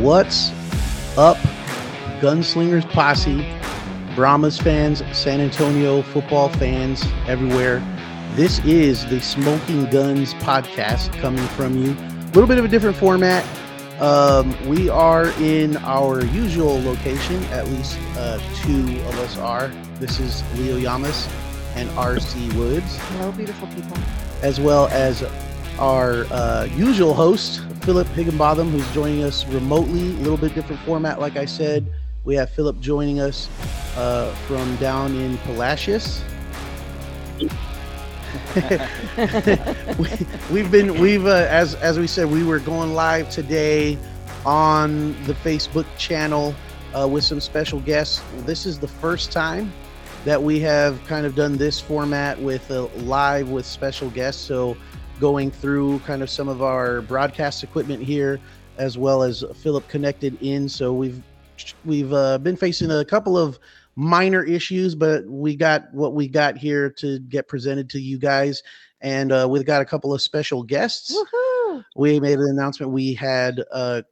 What's up, Gunslingers Posse, Brahmas fans, San Antonio football fans everywhere? This is the Smoking Guns podcast coming from you. A little bit of a different format. Um, we are in our usual location, at least uh, two of us are. This is Leo Yamas and RC Woods, Hello, beautiful people. as well as our uh, usual host, Philip Higginbotham, who's joining us remotely. A little bit different format, like I said. We have Philip joining us uh, from down in Palacios. we, we've been we've uh, as as we said we were going live today on the Facebook channel uh, with some special guests. This is the first time that we have kind of done this format with a live with special guests. So going through kind of some of our broadcast equipment here, as well as Philip connected in. So we've we've uh, been facing a couple of minor issues, but we got what we got here to get presented to you guys, and uh, we've got a couple of special guests. Woohoo! We made an announcement. We had uh,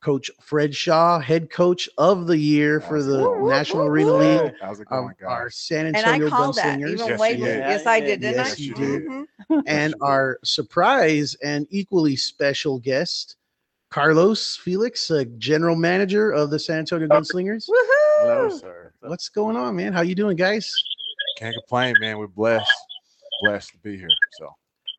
Coach Fred Shaw, head coach of the year for the Woo, woo, National woo, Arena woo. League How's it of going, our guys? San And I Antonio called that Gunslingers. even Yes, way you before. did. Yes, I did, didn't Yes, I? you did. Mhm. and our surprise and equally special guest, Carlos Felix, uh, general manager of the San Antonio Gunslingers. Hello, sir. What's going on, man? How you doing, guys? Can't complain, man. We're blessed, blessed to be here. So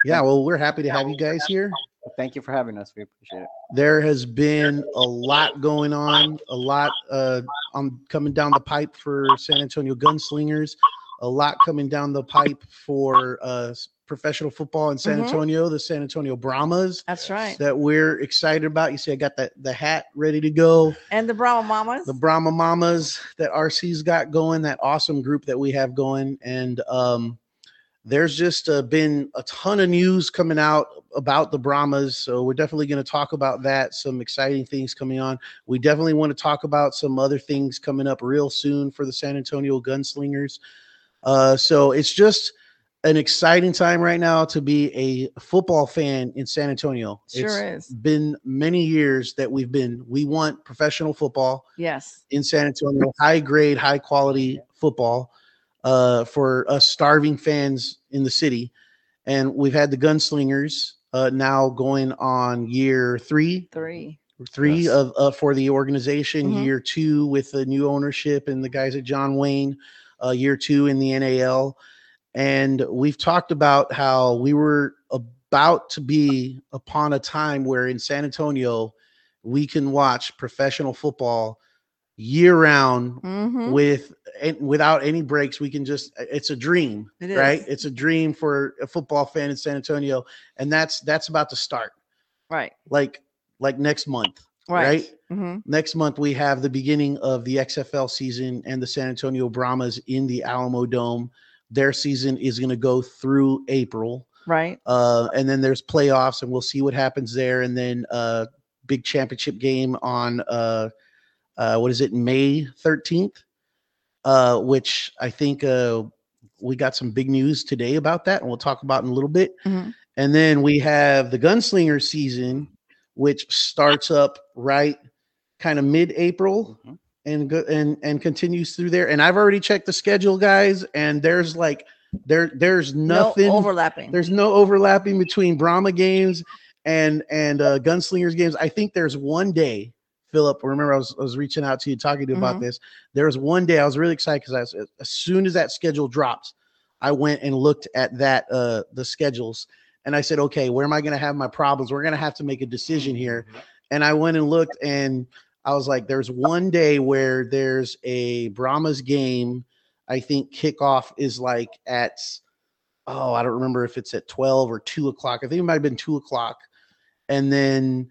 Yeah, well, we're happy to have you guys here. Thank you for having us. We appreciate it. There has been a lot going on, a lot uh, on coming down the pipe for San Antonio Gunslingers, a lot coming down the pipe for uh, professional football in San Mhm. Antonio, the San Antonio Brahmas. That's right. That we're excited about. You see, I got the, the hat ready to go. And the Brahma Mamas. the Brahma Mamas that RC's got going, that awesome group that we have going. And um, there's just uh, been a ton of news coming out about the Brahmas. So we're definitely going to talk about that. Some exciting things coming on. We definitely want to talk about some other things coming up real soon for the San Antonio Gunslingers. Uh, so it's just an exciting time right now to be a football fan in San Antonio. Sure it's is. been many years that we've been, we want professional football Yes. in San Antonio, high grade, high quality football uh, for us starving fans in the city. And we've had the Gunslingers uh, now going on year three, Three. three Yes. of uh, for the organization, Mhm. year two with the new ownership and the guys at John Wayne, uh, year two in the NAL. And we've talked about how we were about to be upon a time where in San Antonio, we can watch professional football year round Mm-hmm. with and without any breaks we can just it's a dream It right it's a dream for a football fan in san antonio and that's that's about to start Right. like like next month Right. right Mm-hmm. next month we have the beginning of the xfl season and the san antonio brahmas in the alamo dome their season is going to go through april Right. uh, and then there's playoffs, and we'll see what happens there. And then uh, big championship game on uh, uh, what is it, May 13th, uh, which I think uh, we got some big news today about that, and we'll talk about in a little bit. Mhm. And then we have the Gunslinger season, which starts up right kind of mid-April Mhm. and go and and continues through there. And I've already checked the schedule, guys, and there's like there there's nothing No overlapping. there's no overlapping between Brahma games and and uh, Gunslingers games. I think there's one day, Philip. Remember, I was, I was reaching out to you, talking to you about Mhm. this. There was one day I was really excited because as soon as that schedule dropped, I went and looked at that uh, the schedules, and I said, okay, where am I going to have my problems? We're going to have to make a decision here. And I went and looked, and I was like, there's one day where there's a Brahmas game. I think kickoff is like at oh, I don't remember if it's at 12 or 2 o'clock. I think it might have been 2 o'clock. And then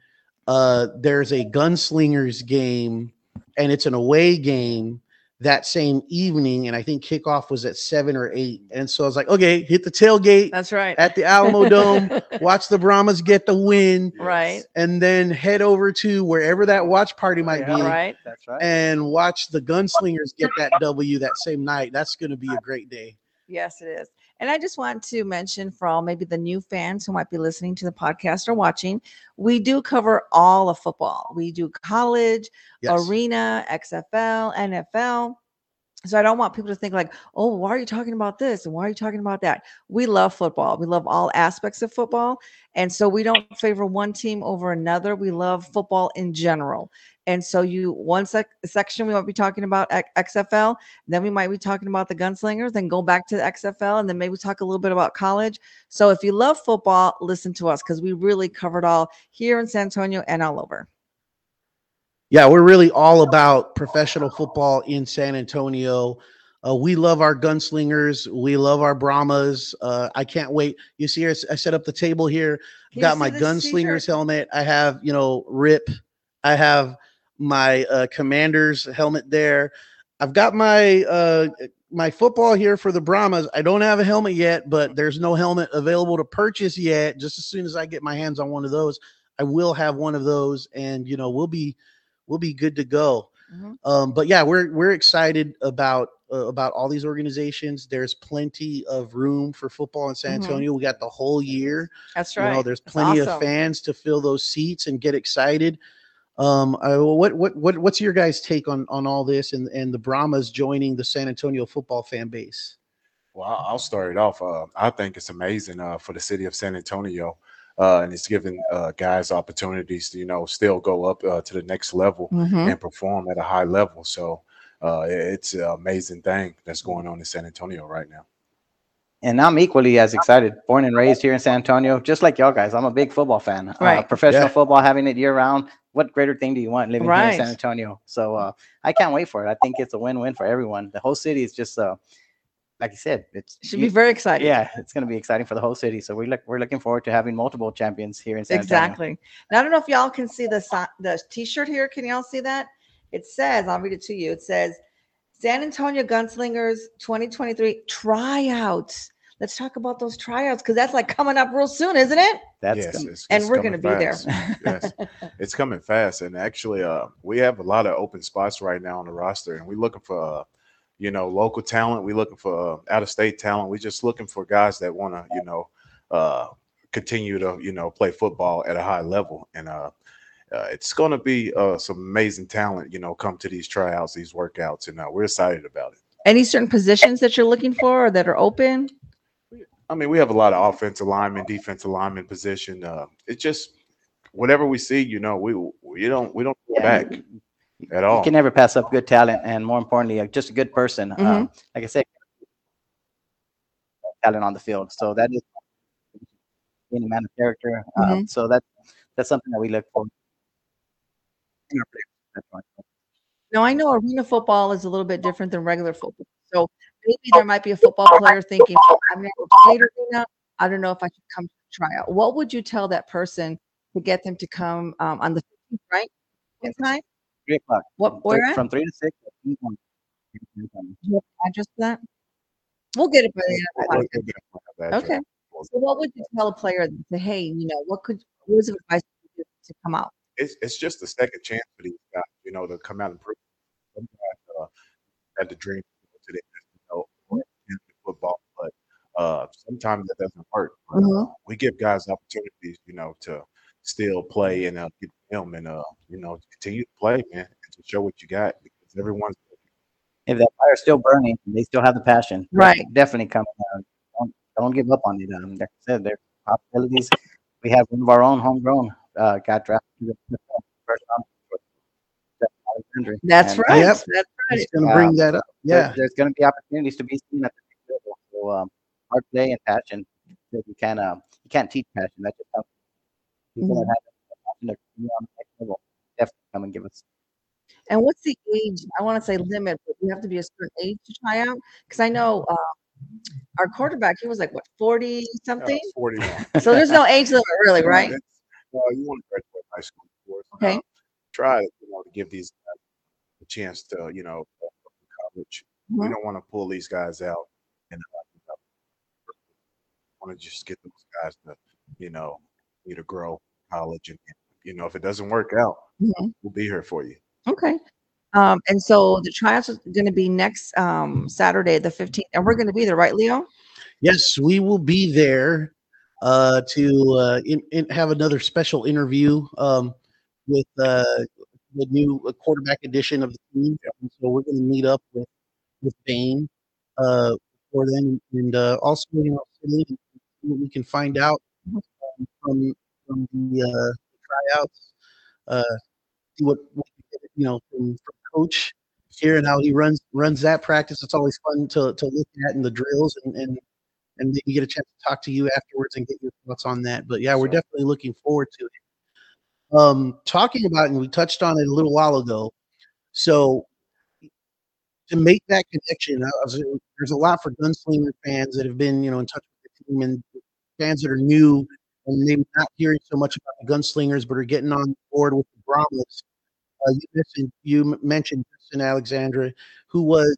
uh, there's a gunslingers game, and it's an away game that same evening. And I think kickoff was at 7 or 8. And so I was like, okay, hit the tailgate That's right. at the Alamo Dome, watch the Brahmas get the win, right. and then head over to wherever that watch party might Yeah. be Right. That's right. and watch the gunslingers get that W that same night. That's going to be a great day. Yes, it is. And I just want to mention for all maybe the new fans who might be listening to the podcast or watching, we do cover all of football. We do college, Yes. arena, XFL, NFL. So I don't want people to think like, oh, why are you talking about this and why are you talking about that? We love football. We love all aspects of football. And so we don't favor one team over another. We love football in general. And so you one sec- section we might be talking about XFL, then we might be talking about the gunslingers, then go back to the XFL, and then maybe talk a little bit about college. So if you love football, listen to us because we really covered all here in San Antonio and all over. Yeah, we're really all about professional football in San Antonio. Uh, we love our gunslingers. We love our Brahmas. Uh, I can't wait. You see, here, I set up the table here. You got my gunslingers helmet. I have, you know, Rip. I have my uh, commander's helmet there. I've got my uh, my football here for the Brahmas. I don't have a helmet yet, but there's no helmet available to purchase yet. Just as soon as I get my hands on one of those, I will have one of those, and you know, we'll be we'll be good to go. Mhm. Um, but yeah, we're we're excited about uh, about all these organizations. There's plenty of room for football in San Mhm. Antonio. We got the whole year. That's You right. know, there's That's plenty of fans to fill those seats and get excited. Um, I, what what what what's your guys' take on on all this and and the Brahmas joining the San Antonio football fan base? Well, I'll I'll start it off. Uh, I think it's amazing uh, for the city of San Antonio, uh, and it's giving uh, guys opportunities to, you know, still go up uh, to the next level Mhm. and perform at a high level. So uh, it's an amazing thing that's going on in San Antonio right now. And I'm equally as excited. Born and raised here in San Antonio, just like y'all guys. I'm a big football fan. Uh, Right. professional Yeah. football, having it year round. What greater thing do you want living here in San Antonio? So uh, I can't wait for it. I think it's a win-win for everyone. The whole city is just, uh, like you said, it's Should you- be very exciting. yeah, it's going to be exciting for the whole city. So we look, we're looking forward to having multiple champions here in San Antonio. Exactly. Now I don't know if y'all can see the si- the T-shirt here. Can y'all see that? It says, I'll read it to you. It says, "San Antonio Gunslingers 2023 tryouts." Let's talk about those tryouts because that's like coming up real soon, isn't it? That's yes, gonna- it's, and it's we're going to be there. yes, it's coming fast, and actually, uh, we have a lot of open spots right now on the roster, and we're looking for, uh, you know, local talent. We're looking for uh, out-of-state talent. We're just looking for guys that want to, you know, uh, continue to, you know, play football at a high level, and uh, uh, it's going to be uh, some amazing talent, you know, come to these tryouts, these workouts, and uh, we're excited about it. Any certain positions that you're looking for or that are open? I mean, we have a lot of offensive linemen, defensive lineman position. Uh, it's just whatever we see, you know, we we don't we don't go back at all. You can never pass up good talent, and more importantly, just a good person. Mhm. Um, like I said, talent on the field. So that is being a man of character. Um, so that that's something that we look for. in our players. That's why. Now I know arena football is a little bit different than regular football. So maybe there might be a football player thinking, "Oh, I've never played arena. I don't know if I should come to try out. What would you tell that person to get them to come um, on the right? Time? Three o'clock. What From where three- at? From three to six. at Kings Point. You have an address for that? We'll get it by the end of the We'll- podcast. we'll definitely have that, Okay. Joe. So what would you tell a player that say, hey, you know, what could what was advice would you give to come out? It's it's just a second chance for these guys, you know, to come out and prove. Some guys uh, had the dream to go to the NFL or football, but uh, sometimes that doesn't work. But, uh, Mhm. we give guys opportunities, you know, to still play and uh, get film and uh, you know, continue to play, man, and to show what you got because everyone's If that fire's still burning, they still have the passion. Right. Definitely come. Uh, don't, don't give up on it. Um, like I said, there's possibilities. We have one of our own homegrown uh, got drafted to the first round. Alexandria. That's And, right. Yep. That's right. He's going to bring that up. Yeah. there's going to be opportunities to be seen at the next level. So um, hard play and passion. You can't uh, you can't teach passion. That just comes. People that have the passion to be on the next level definitely come and give us. And what's the age? I want to say limit, but you have to be a certain age to try out. Because I know uh, our quarterback, he was like what forty uh, something. 41. So there's no age limit, really, right? It's- Well, you want to graduate high school, of course. Okay. Uh, try, you know, to give these guys a chance to, you know, go to college. We Mhm. don't want to pull these guys out and uh, you know, want to just get those guys to, you know, need to grow college and you know, if it doesn't work out, Mhm. we'll be here for you. Okay. Um, and so the tryouts are going to be next um, Saturday, the 15th, and we're going to be there, right, Leo? Yes, we will be there uh, to uh, in, in have another special interview um, with uh, the new quarterback edition of the team. And so we're going to meet up with with Bain uh, for then, and uh, also you know sit in and see what we can find out um, from from the uh, tryouts. Uh, see what, what you know from, from coach here and how he runs runs that practice. It's always fun to to look at in the drills and and and maybe get a chance to talk to you afterwards and get your thoughts on that. But yeah, we're Sure. definitely looking forward to it. Um, talking about, and we touched on it a little while ago. So to make that connection, I was, there's a lot for gunslinger fans that have been, you know, in touch with the team and fans that are new and maybe not hearing so much about the gunslingers, but are getting on board with the Brahmas. Uh, you mentioned you mentioned Justin Alexandra, who was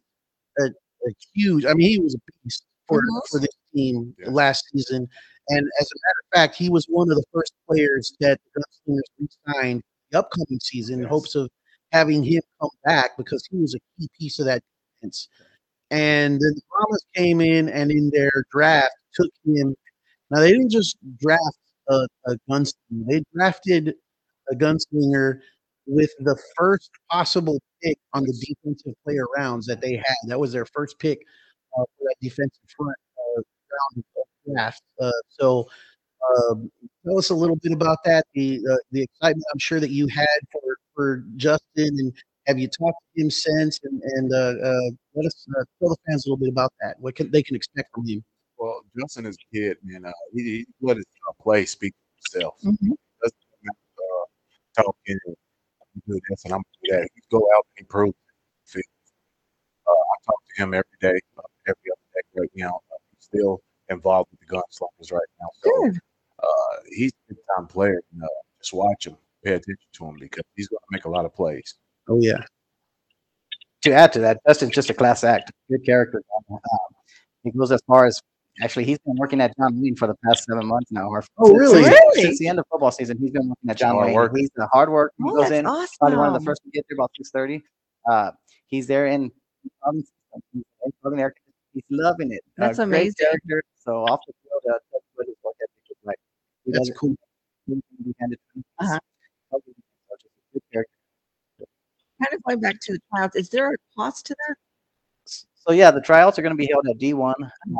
a, a huge. I mean, he was a beast for Mhm. for this team Yeah. last season. And as a matter of fact, he was one of the first players that the Gunslingers re-signed the upcoming season in hopes of having him come back because he was a key piece of that defense. And then the Brahmas came in and in their draft took him. Now they didn't just draft a, a gunslinger; they drafted a gunslinger with the first possible pick on the defensive player rounds that they had. That was their first pick uh, for that defensive front uh, round draft. Uh, so, um, tell us a little bit about that. The uh, the excitement I'm sure that you had for for Justin, and have you talked to him since? And and uh, uh, let us tell the fans a little bit about that. What can they can expect from him? Well, Justin is a kid, man. Uh, he, he let his uh, play speak for himself. Mhm. Doesn't uh, talking and I'm gonna do this and I'm gonna do that. He go out and improve. Uh, I talk to him every day, uh, every other day right now. Uh, he's still involved with the gunslingers right now. So Good. uh, he's a big time player. And, uh, just watch him, pay attention to him because he's going to make a lot of plays. Oh yeah, to add to that, Justin's just a class act, good character. Um, he goes as far as actually he's been working at John Wayne for the past seven months now. Or Oh, since- really? Since, Really? since the end of football season, he's been working at John Hard Wayne. work. He's the hard work. He Oh, goes that's in awesome. probably one of the first to get there about six thirty. Uh, he's there in. um, he's loving it. He's loving it. Uh, That's great amazing. character. So off the field, uh, that's what his work ethic is like. He that's doesn't- cool. he doesn't to him. Uh-huh. Such a good. Kind of going back to the tryouts, is there a cost to that? So yeah, the tryouts are going to be held at D1, uh, and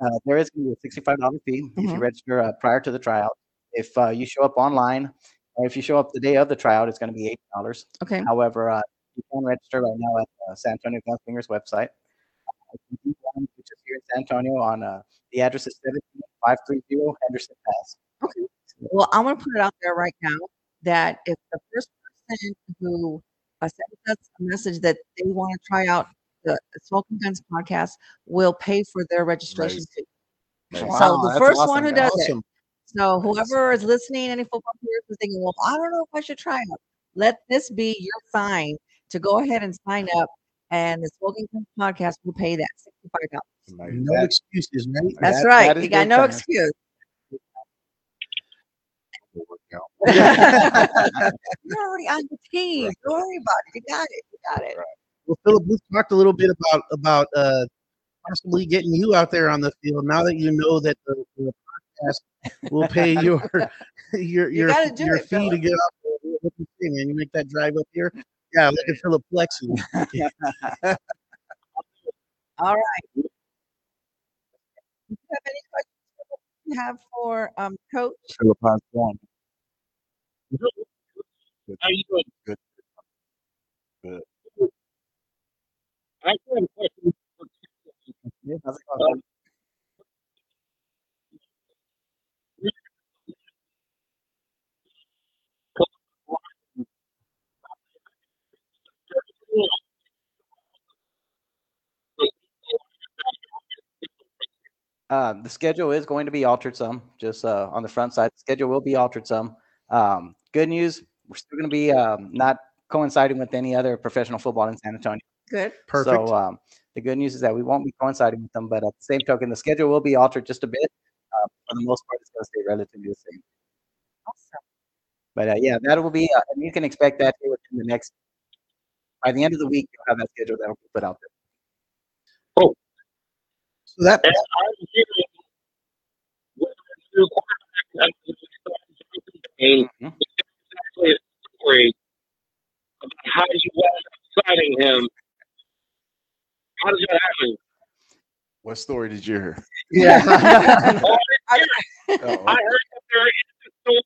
uh, there is going to be a sixty-five dollar fee if you Mhm. register uh, prior to the tryout. If uh, you show up online, or if you show up the day of the tryout, it's going to be eight dollars. Okay. However, uh, you can register right now at uh, San Antonio Gunslingers website. Uh, it's in D1, which is here in San Antonio on uh, the address is seventeen five three zero Henderson Pass. Okay. Well, I'm going to put it out there right now that if the first person who uh, sends us a message that they want to try out the Smoking Guns podcast will pay for their registration Nice. fee. Nice. So Wow, the first awesome, one who guys. does it. So whoever is listening, any football players is thinking, well, I don't know if I should try out. Let this be your sign to go ahead and sign up, and the Smoking Guns podcast will pay that sixty-five dollars. Amazing. No excuses, right? That's That- right. that is you got no times. excuse. Work out. You're already on the team. Don't worry about it. You got it. You got it. Well, Philip, we've talked a little bit about about uh, possibly getting you out there on the field. Now that you know that the, the podcast will pay your your your, gotta your it, fee to get out there, what you man? You make that drive up here. Yeah, look at Philip flexing. All right. Do you have any questions you have for um, Coach? Philip, how's it going? How you doing? Good. Good. I have a question. Yeah, how's it going? Um, the schedule is going to be altered some, just uh, on the front side. The schedule will be altered some. Um, good news, we're still going to be um, not coinciding with any other professional football in San Antonio. Good. Perfect. So um, the good news is that we won't be coinciding with them, but at the same token, the schedule will be altered just a bit. Uh, for the most part, it's going to stay relatively the same. Awesome. But uh, yeah, that will be, uh, and you can expect that here within the next by the end of the week, you'll have that schedule that'll be put out there. Oh. So that And I'm hearing whether it's new quarterback after the Wisconsin game, Mhm. it's a story about how you wound up signing him. How does that happen? What story did you hear? Yeah. Oh, I hear. I heard that there is a story.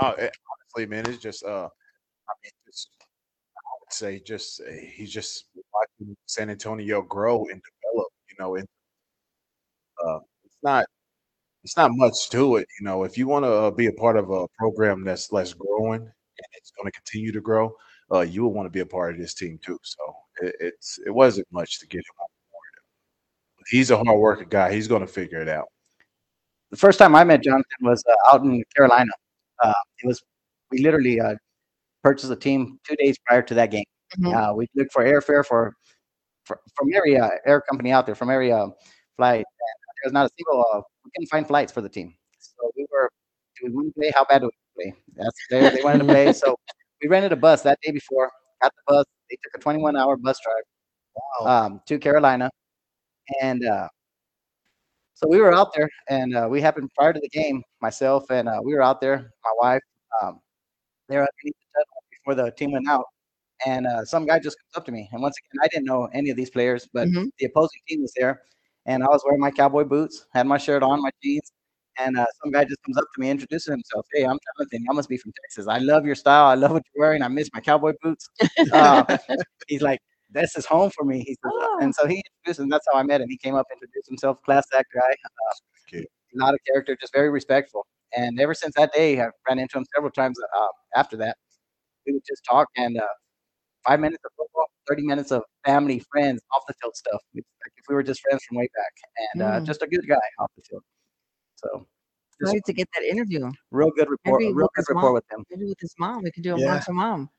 Oh, it, honestly, man, it's just uh, I mean, just I would say just uh, he's just watching San Antonio grow and develop. You know, and uh, it's not it's not much to it. You know, if you want to uh, be a part of a program that's less growing and it's going to continue to grow, uh, you will want to be a part of this team too. So it, it's it wasn't much to get him on board. But he's a hard working guy. He's going to figure it out. the first time I met Jonathan was uh, out in Carolina. Uh, it was we literally uh, purchased a team two days prior to that game. Mhm. Uh, we looked for airfare for, for from every uh, air company out there, from every uh, flight. And there was not a single. Uh, we couldn't find flights for the team, so we were. Do we want to play? How bad do we play? That's they, they wanted to play, so we rented a bus that day before. Got the bus. They took a 21-hour bus drive um, to Carolina, and uh, so we were out there, and uh, we happened prior to the game. Myself and uh, we were out there. My wife, um, they were underneath the tunnel before the team went out, and uh, some guy just comes up to me. And once again, I didn't know any of these players, but Mhm. the opposing team was there, and I was wearing my cowboy boots, had my shirt on, my jeans, and uh, some guy just comes up to me, introducing himself. Hey, I'm Jonathan. I must be from Texas. I love your style. I love what you're wearing. I miss my cowboy boots. Uh, he's like, this is home for me. He says, Oh. and so he introduced him. That's how I met him. He came up, introduced himself, class act guy, uh, not a character, just very respectful. And ever since that day, I ran into him several times uh, after that. We would just talk and uh, five minutes of football, 30 minutes of family, friends, off the field stuff. It's like if we were just friends from way back and uh, Mm. just a good guy off the field. So just Excited to get that interview. real good report. Maybe real with good his rapport mom. with him. Maybe with his mom. We can do a Yeah. mom to mom.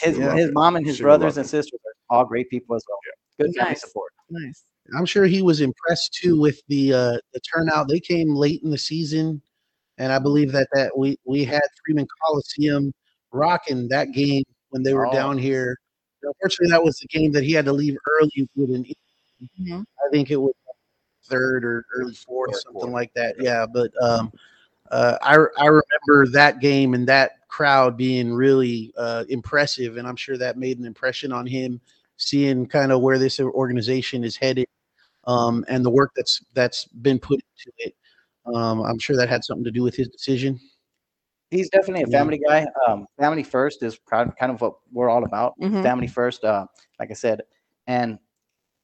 His, Yeah. his mom and his She would love brothers and sisters are all great people as well. Good family Nice. support. Nice. I'm sure he was impressed too with the uh, the turnout. They came late in the season, and I believe that that we we had Freeman Coliseum rocking that game when they were Oh. down here. Unfortunately, that was the game that he had to leave early with an. Mhm. I think it was third or early fourth, Third something quarter. like that. Yeah, but um, uh, I I remember that game and that crowd being really uh, impressive, and I'm sure that made an impression on him, seeing kind of where this organization is headed, um, and the work that's that's been put into it. Um, I'm sure that had something to do with his decision. He's definitely a Yeah. family guy. Um, family first is kind of, kind of what we're all about. Mhm. Family first, uh, like I said. And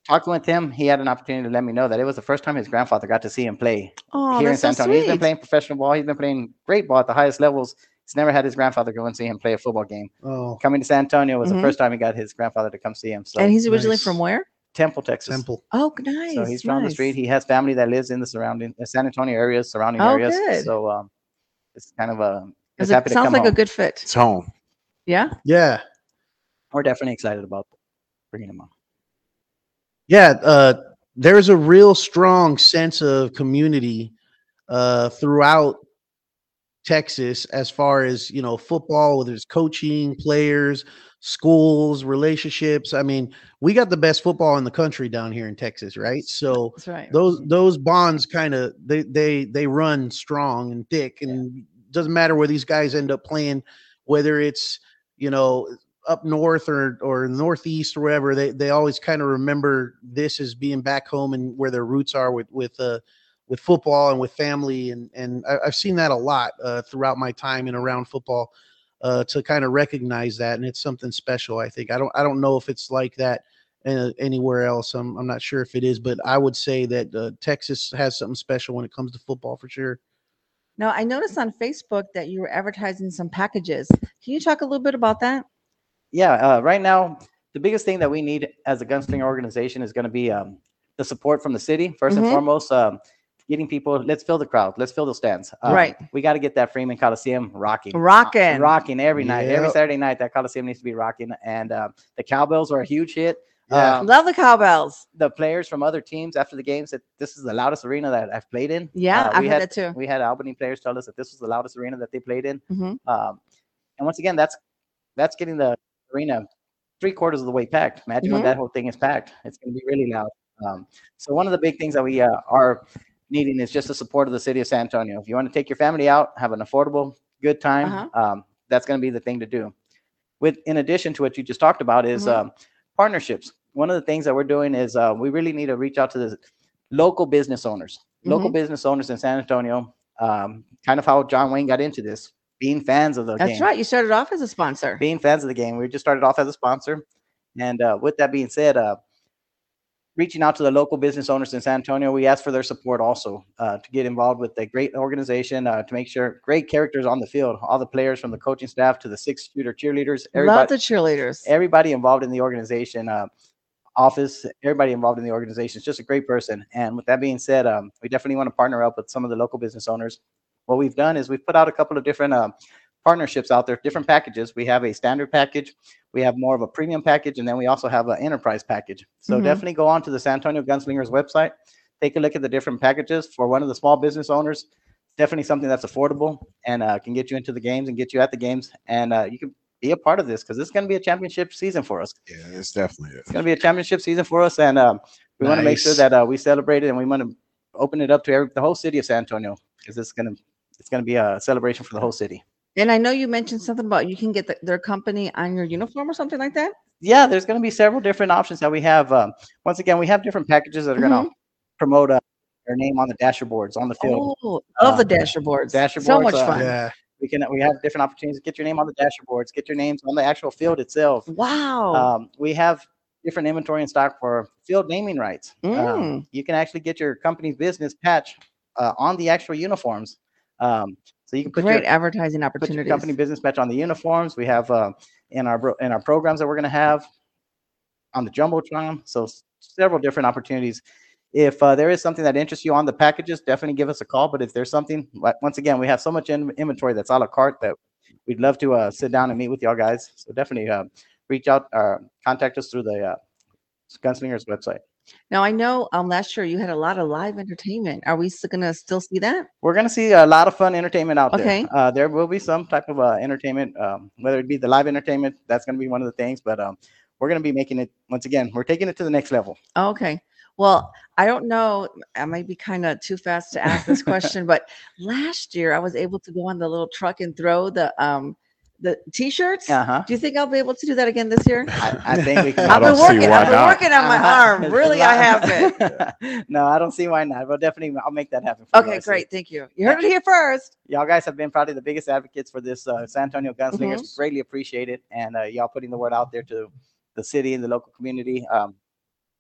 talking with him, he had an opportunity to let me know that it was the first time his grandfather got to see him play Oh, here in that's San so Antonio. He's been playing professional ball. He's been playing great ball at the highest levels. He's never had his grandfather go and see him play a football game. Oh, Coming to San Antonio was Mhm. the first time he got his grandfather to come see him. So and he's originally nice. from where? Temple, Texas. Temple. Oh, nice. So he's from the street. He has family that lives in the surrounding uh, San Antonio areas, surrounding Oh, areas. good. So um, it's kind of a. Is It's it happy to sounds come like a good fit. It's home. Yeah. Yeah, We're definitely excited about bringing him on. Yeah. Uh, there's a real strong sense of community uh, throughout Texas as far as you know football, whether it's coaching, players, schools, relationships. I mean, we got the best football in the country down here in Texas, right? So That's right. those those bonds kind of they they they run strong and thick and doesn't matter where these guys end up playing whether it's you know up north or or northeast or wherever they they always kind of remember this as being back home and where their roots are with with uh with football and with family and and I, I've seen that a lot uh, throughout my time and around football uh, to kind of recognize that and it's something special I think I don't I don't know if it's like that uh, anywhere else. I'm, I'm not sure if it is, but I would say that uh, Texas has something special when it comes to football for sure. Now, I noticed on Facebook that you were advertising some packages. Can you talk a little bit about that? Yeah, uh, right now, the biggest thing that we need as a gunslinger organization is going to be um, the support from the city, 1st Mhm. and foremost. Um, getting people, let's fill the crowd, let's fill the stands. Uh, Right. We got to get that Freeman Coliseum rocking. Rocking. Rocking every night, every Saturday night. That Coliseum needs to be rocking. And uh, the cowbells are a huge hit. Yeah. Um, Love the cowbells. the players from other teams after the game said this is the loudest arena that I've played in. Yeah, Uh, I've we heard had, that too. We had Albany players tell us that this was the loudest arena that they played in. Mhm. Um, and once again, that's that's getting the arena three quarters of the way packed. Imagine when that whole thing is packed. It's going to be really loud. Um, so one of the big things that we uh, are needing is just the support of the city of San Antonio. If you want to take your family out, have an affordable, good time, Uh-huh. um, that's going to be the thing to do. With in addition to what you just talked about is Mhm. um, partnerships. One of the things that we're doing is uh, we really need to reach out to the local business owners, local Mm-hmm. business owners in San Antonio. Um, kind of how John Wayne got into this, being fans of the game. That's game right. You started off as a sponsor. being fans of the game. We just started off as a sponsor. And uh, with that being said, uh, reaching out to the local business owners in San Antonio, we asked for their support also uh, to get involved with the great organization uh, to make sure great characters on the field, all the players from the coaching staff to the six shooter cheerleaders, Love everybody, the cheerleaders. everybody involved in the organization, uh, office, everybody involved in the organization is just a great person. And with that being said, um, we definitely want to partner up with some of the local business owners. What we've done is we've put out a couple of different uh, partnerships out there, different packages. We have a standard package, we have more of a premium package, and then we also have an enterprise package. So Mhm. definitely go on to the San Antonio Gunslingers website, take a look at the different packages for one of the small business owners. Definitely something that's affordable and uh, can get you into the games and get you at the games, and uh, you can be a part of this because it's going to be a championship season for us. Yeah, it's definitely it. It's going to be a championship season for us, and um, we want to make sure that uh, we celebrate it, and we want to open it up to every, the whole city of San Antonio because it's going to going to be a celebration for the whole city. And I know you mentioned something about you can get the, their company on your uniform or something like that. Yeah, there's going to be several different options that we have. Um, once again, we have different packages that are going to promote uh, their name on the dasher boards on the field. Oh, I love the Um, dasher boards. dasher so much uh, fun. Yeah. We can we have different opportunities to get your name on the dasher boards, get your names on the actual field itself. Wow. Um, we have different inventory in stock for field naming rights. Um, Mm. you can actually get your company's business patch uh, on the actual uniforms. Um, so you can put Great your, advertising put your company business match on the uniforms. We have uh, in our in our programs that we're going to have on the jumbotron. So several different opportunities. If uh, there is something that interests you on the packages, definitely give us a call. But if there's something, once again, we have so much in- inventory that's a la carte that we'd love to uh, sit down and meet with y'all guys. So definitely uh, reach out, uh, contact us through the uh, Gunslingers website. Now I know um last year you had a lot of live entertainment. Are we still gonna still see that? We're gonna see a lot of fun entertainment out Okay. there. Uh, there will be some type of uh, entertainment, um, whether it be the live entertainment. That's gonna be one of the things. But um, we're gonna be making it once again. We're taking it to the next level. Okay. Well, I don't know. I might be kind of too fast to ask this question, but last year I was able to go on the little truck and throw the um the t-shirts. Uh huh. Do you think I'll be able to do that again this year? I, I think we can. I I've been don't see working. why I've been not. working on my Uh-huh. arm. Really, I have been. no, I don't see why not. But definitely, I'll make that happen. For Okay, guys. great. Thank you. You heard it here first. Y'all guys have been probably the biggest advocates for this uh, San Antonio Gunslingers. Mhm. Greatly appreciate it, and uh, y'all putting the word out there to the city and the local community. Um,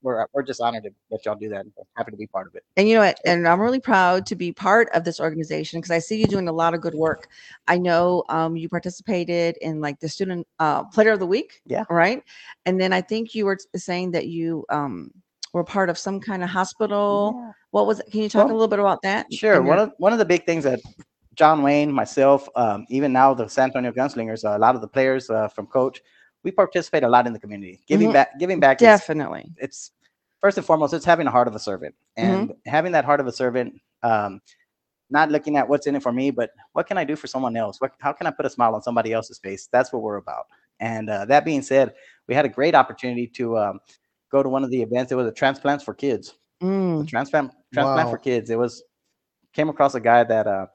we're we're just honored to let y'all do that. and Happy to be part of it. And you know what? And I'm really proud to be part of this organization because I see you doing a lot of good work. I know um, you participated in like the student uh, player of the week. Yeah. Right. And then I think you were saying that you um, were part of some kind of hospital. What was it? Can you talk a little bit about that? Sure. And One of one of the big things that John Wayne, myself, um, even now the San Antonio Gunslingers, uh, a lot of the players uh, from Coach, we participate a lot in the community. Giving Mhm. back, giving back. is- Definitely. it's first and foremost, it's having a heart of a servant, Mm-hmm. and having that heart of a servant. Um, not looking at what's in it for me, but what can I do for someone else? What, how can I put a smile on somebody else's face? That's what we're about. And uh, that being said, we had a great opportunity to um, go to one of the events. It was a transplants for kids Mm. transplant transplant for kids. It was came across a guy that uh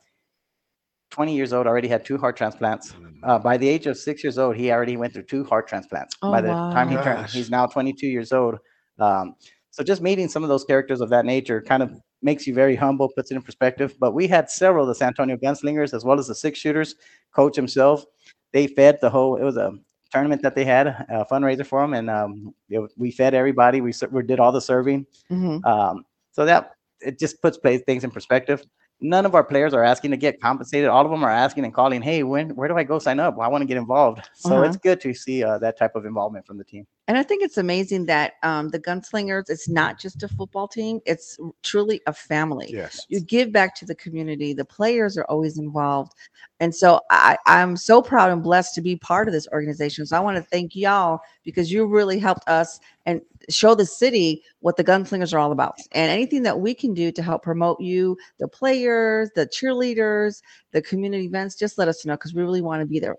20 years old already had two heart transplants. Uh, by the age of six years old, he already went through two heart transplants. Oh, by the time he wow. turned, he's now 22 years old. Um, so just meeting some of those characters of that nature kind of makes you very humble, puts it in perspective. But we had several of the San Antonio gunslingers as well as the six shooters. Coach himself, they fed the whole. It was a tournament that they had, a fundraiser for them, and um, it- we fed everybody. We, we did all the serving. Mhm. Um, so that it just puts play, things in perspective. None of our players are asking to get compensated. All of them are asking and calling, "Hey, when where do I go sign up? Well, I want to get involved." So Uh-huh. it's good to see uh, that type of involvement from the team. And I think it's amazing that um, the Gunslingers, it's not just a football team, it's truly a family. Yes. You give back to the community. The players are always involved. And so I, I'm so proud and blessed to be part of this organization. So I want to thank y'all because you really helped us and show the city what the Gunslingers are all about. And anything that we can do to help promote you, the players, the cheerleaders, the community events, just let us know because we really want to be there.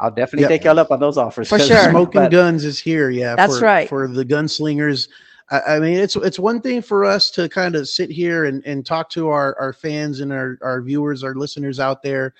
I'll definitely Yeah. take y'all up on those offers. For sure. Smoking but- guns is here, yeah. That's for, right. for the gunslingers. I, I mean, it's it's one thing for us to kind of sit here and, and talk to our, our fans and our, our viewers, our listeners out there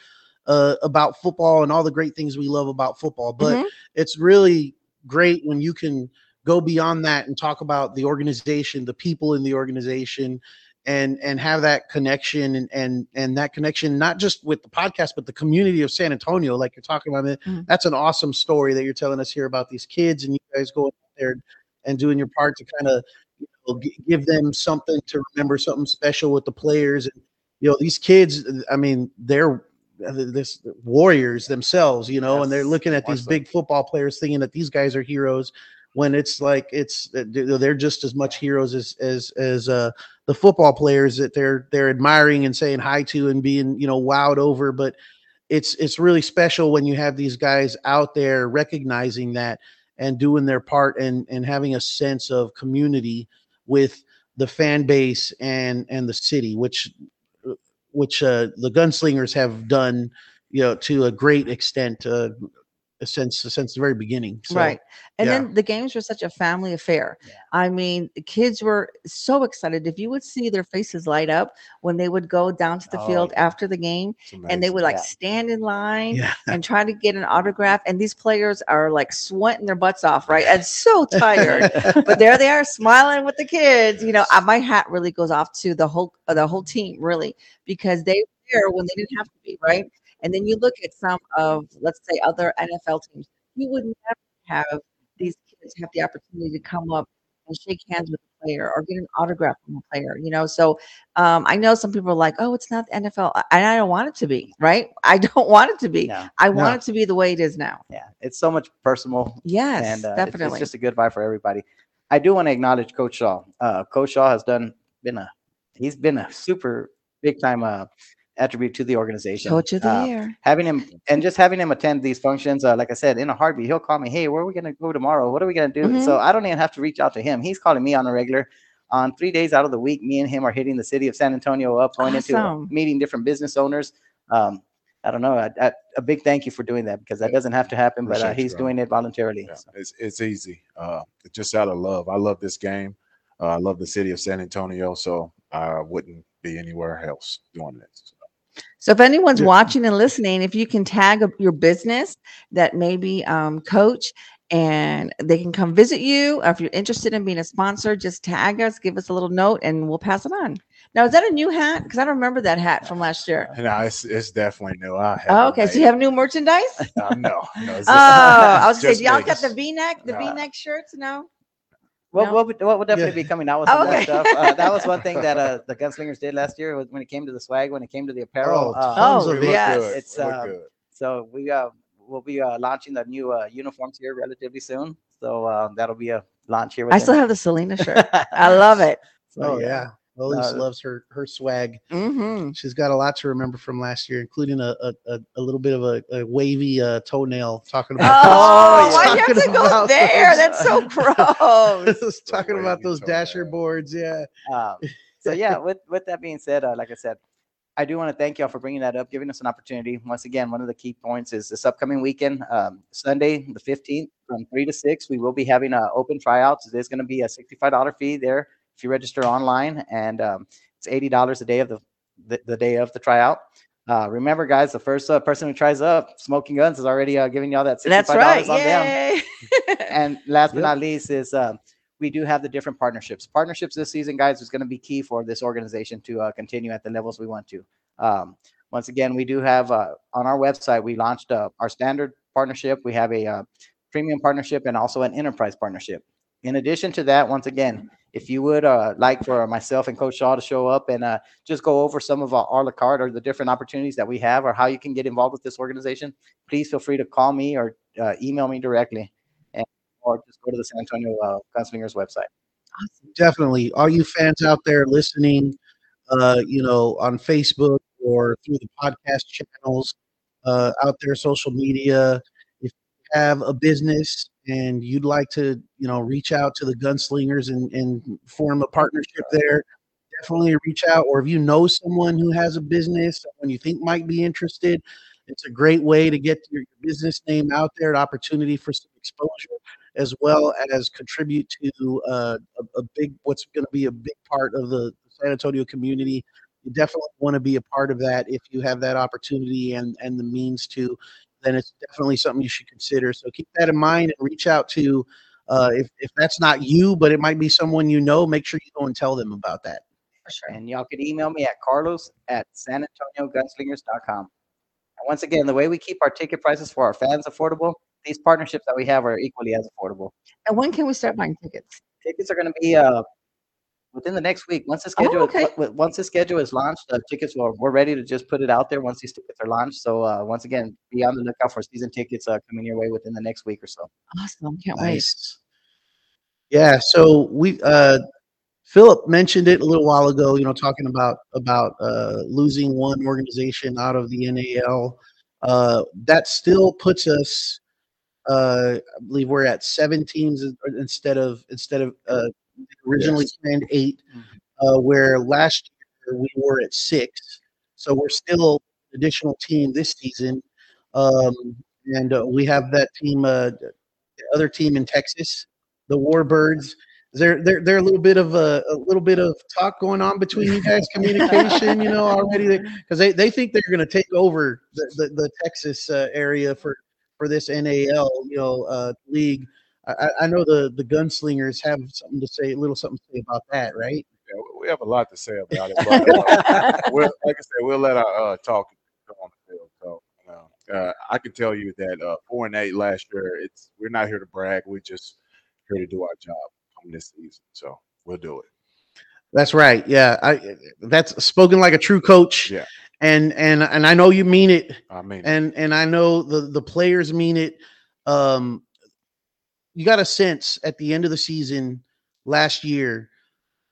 uh, about football and all the great things we love about football. But Mhm. it's really great when you can go beyond that and talk about the organization, the people in the organization, and and have that connection and and and that connection not just with the podcast but the community of San Antonio, like you're talking about. it. Mhm. That's an awesome story that you're telling us here about these kids and you guys going out there and doing your part to kind of you know, g- give them something to remember, something special with the players. And you know, these kids, I mean, they're this warriors themselves, you know, and they're looking at more these big football players thinking that these guys are heroes when it's like it's uh, they're just as much heroes as as as uh the football players that they're they're admiring and saying hi to and being you know wowed over. But it's it's really special when you have these guys out there recognizing that and doing their part and and having a sense of community with the fan base and and the city which which uh the gunslingers have done you know to a great extent uh since since the very beginning so, right. And yeah. then the games were such a family affair. Yeah. I mean, the kids were so excited. If you would see their faces light up when they would go down to the Oh, field after the game and they would like Yeah. stand in line and try to get an autograph. And these players are like sweating their butts off, right? And so tired. but there they are smiling with the kids. You know, uh, my hat really goes off to the whole uh, the whole team, really, because they were there when they didn't have to be, right? And then you look at some of, let's say, other NFL teams. You would never have these kids have the opportunity to come up and shake hands with a player or get an autograph from a player. You know, so um, I know some people are like, "Oh, it's not the NFL," and I don't want it to be, right? I don't want it to be. No, I want No. it to be the way it is now. yeah, it's so much personal Yes, and uh, it's- definitely. It's, just a good vibe for everybody. I do want to acknowledge Coach Shaw. Uh, Coach Shaw has done been a he's been a super big time uh, attribute to the organization. Coach of the Uh, year. having him and just having him attend these functions, uh, like I said, in a heartbeat, he'll call me, Hey, where are we gonna go tomorrow? What are we gonna do? Mhm. So I don't even have to reach out to him. He's calling me on a regular. On three days out of the week, me and him are hitting the city of San Antonio up, going into uh, meeting different business owners. Um, I don't know. I, I, a big thank you for doing that because that doesn't have to happen, but uh, Appreciate you, he's doing it voluntarily. Yeah, So, it's it's easy. Uh, it's just out of love. I love this game. Uh, I love the city of San Antonio, so I wouldn't be anywhere else doing this. So if anyone's Yeah. watching and listening, if you can tag your business that maybe um, coach and they can come visit you, or if you're interested in being a sponsor, just tag us, give us a little note, and we'll pass it on. Now, is that a new hat? Because I don't remember that hat from last year. No, it's, it's definitely new. I Oh, okay. So you have new merchandise? no, no. Oh, I was saying, just y'all got the V-neck, the Nah. V-neck shirts? No. Well, No? we'll, be- we'll, we'll definitely Yeah. be coming out with Oh, some of okay. that stuff. Uh, that was one thing that uh, the Gunslingers did last year was when it came to the swag, when it came to the apparel. Oh, uh, tons Oh, of We it. look yes. good. It's, look uh, good. So we uh, will be uh, launching the new uh, uniforms here relatively soon. So uh, that'll be a launch here. I still have the Selena shirt. I love it. So, oh yeah Elise Uh, loves her her swag hmm She's got a lot to remember from last year, including a a, a, a little bit of a, a wavy uh, toenail. Talking about Oh, why you have to go there? those- That's so gross. those, talking about wavy those dasher toenail. boards. Yeah, Um, so yeah, with with that being said, uh, like I said, I do want to thank y'all for bringing that up, giving us an opportunity. Once again, one of the key points is this upcoming weekend, um, Sunday the fifteenth, from three to six. We will be having uh, open tryouts. There's going to be a sixty-five dollar fee there if you register online, and um, it's eighty dollars a day of the, the the day of the tryout. Uh, remember, guys, the first uh, person who tries up smoking guns is already uh, giving y'all that That's sixty-five right. dollars on them Yay. and last but Yep. not least is um, we do have the different partnerships. Partnerships this season, guys, is going to be key for this organization to uh, continue at the levels we want to. Um, once again, we do have uh, on our website we launched uh, our standard partnership. We have a uh, premium partnership and also an enterprise partnership. In addition to that, once again, if you would uh, like for myself and Coach Shaw to show up and uh, just go over some of our a la carte or the different opportunities that we have or how you can get involved with this organization, please feel free to call me or uh, email me directly and, or just go to the San Antonio uh, Gunslingers website. definitely. All you fans out there listening, uh, you know, on Facebook or through the podcast channels, uh, out there, social media. Have a business and you'd like to, you know, reach out to the gunslingers and, and form a partnership there, definitely reach out. Or if you know someone who has a business, someone you think might be interested, It's a great way to get your business name out there, an opportunity for some exposure, as well as contribute to uh, a, a big, what's going to be a big part of the San Antonio community. You definitely want to be a part of that if you have that opportunity and and the means to. Then it's definitely something you should consider. So keep that in mind and reach out to. Uh, if, if that's not you, but it might be someone you know, make sure you go and tell them about that. For sure. And y'all can email me at carlos at san antonio gunslingers.com. And once again, the way we keep our ticket prices for our fans affordable, these partnerships that we have are equally as affordable. And when can we start buying tickets? Tickets are going to be uh, within the next week. Once the schedule, Oh, okay. w- once the schedule is launched, the tickets will, we're ready to just put it out there once these tickets are launched. So uh, once again, be on the lookout for season tickets uh, coming your way within the next week or so. Awesome. Can't wait. Yeah. So we, uh, Philip mentioned it a little while ago. You know, talking about about uh, losing one organization out of the NAL. Uh, that still puts us. Uh, I believe we're at seven teams instead of instead of uh, originally Yes. planned eight. Uh, where last year we were at six, so we're still an additional team this season. Um, and uh, we have that team, uh, the other team in Texas, the Warbirds. There, there, there a little bit of a, a little bit of talk going on between you guys, communication, you know, already because they, they think they're going to take over the, the, the Texas uh, area for for this NAL, you know, uh, league. I, I- know the the gunslingers have something to say, a little something to say about that, right? Yeah, we- have a lot to say about it. But, uh, we'll, like I said, we'll let our uh, talk go on the field. So, you know, uh, I can tell you that uh, four and eight last year. It's we're not here to brag. We're just here to do our job come this season. So we'll do it. That's right. Yeah, I that's spoken like a true coach. Yeah. And and and I know you mean it, I mean, and and I know the the players mean it. Um, you got a sense at the end of the season last year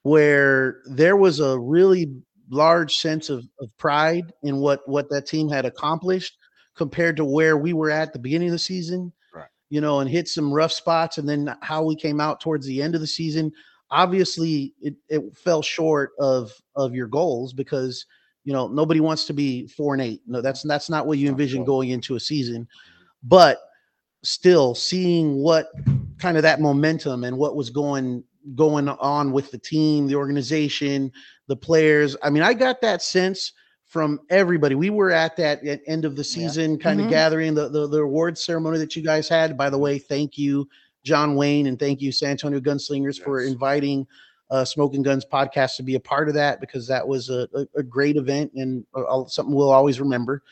where there was a really large sense of, of pride in what what that team had accomplished compared to where we were at the beginning of the season Right. you know and hit some rough spots and then how we came out towards the end of the season. Obviously it, it fell short of of your goals because you know nobody wants to be four and eight. No that's that's not what you envision going into a season. Mm-hmm. But still seeing what kind of that momentum and what was going going on with the team the organization the players. I mean i got that sense from everybody. We were at that at end of the season kind of Mhm. gathering the, the the award ceremony that you guys had. By the way thank you john wayne and thank you san antonio gunslingers for inviting uh smoking guns podcast to be a part of that because that was a, a, a great event and uh, something we'll always remember.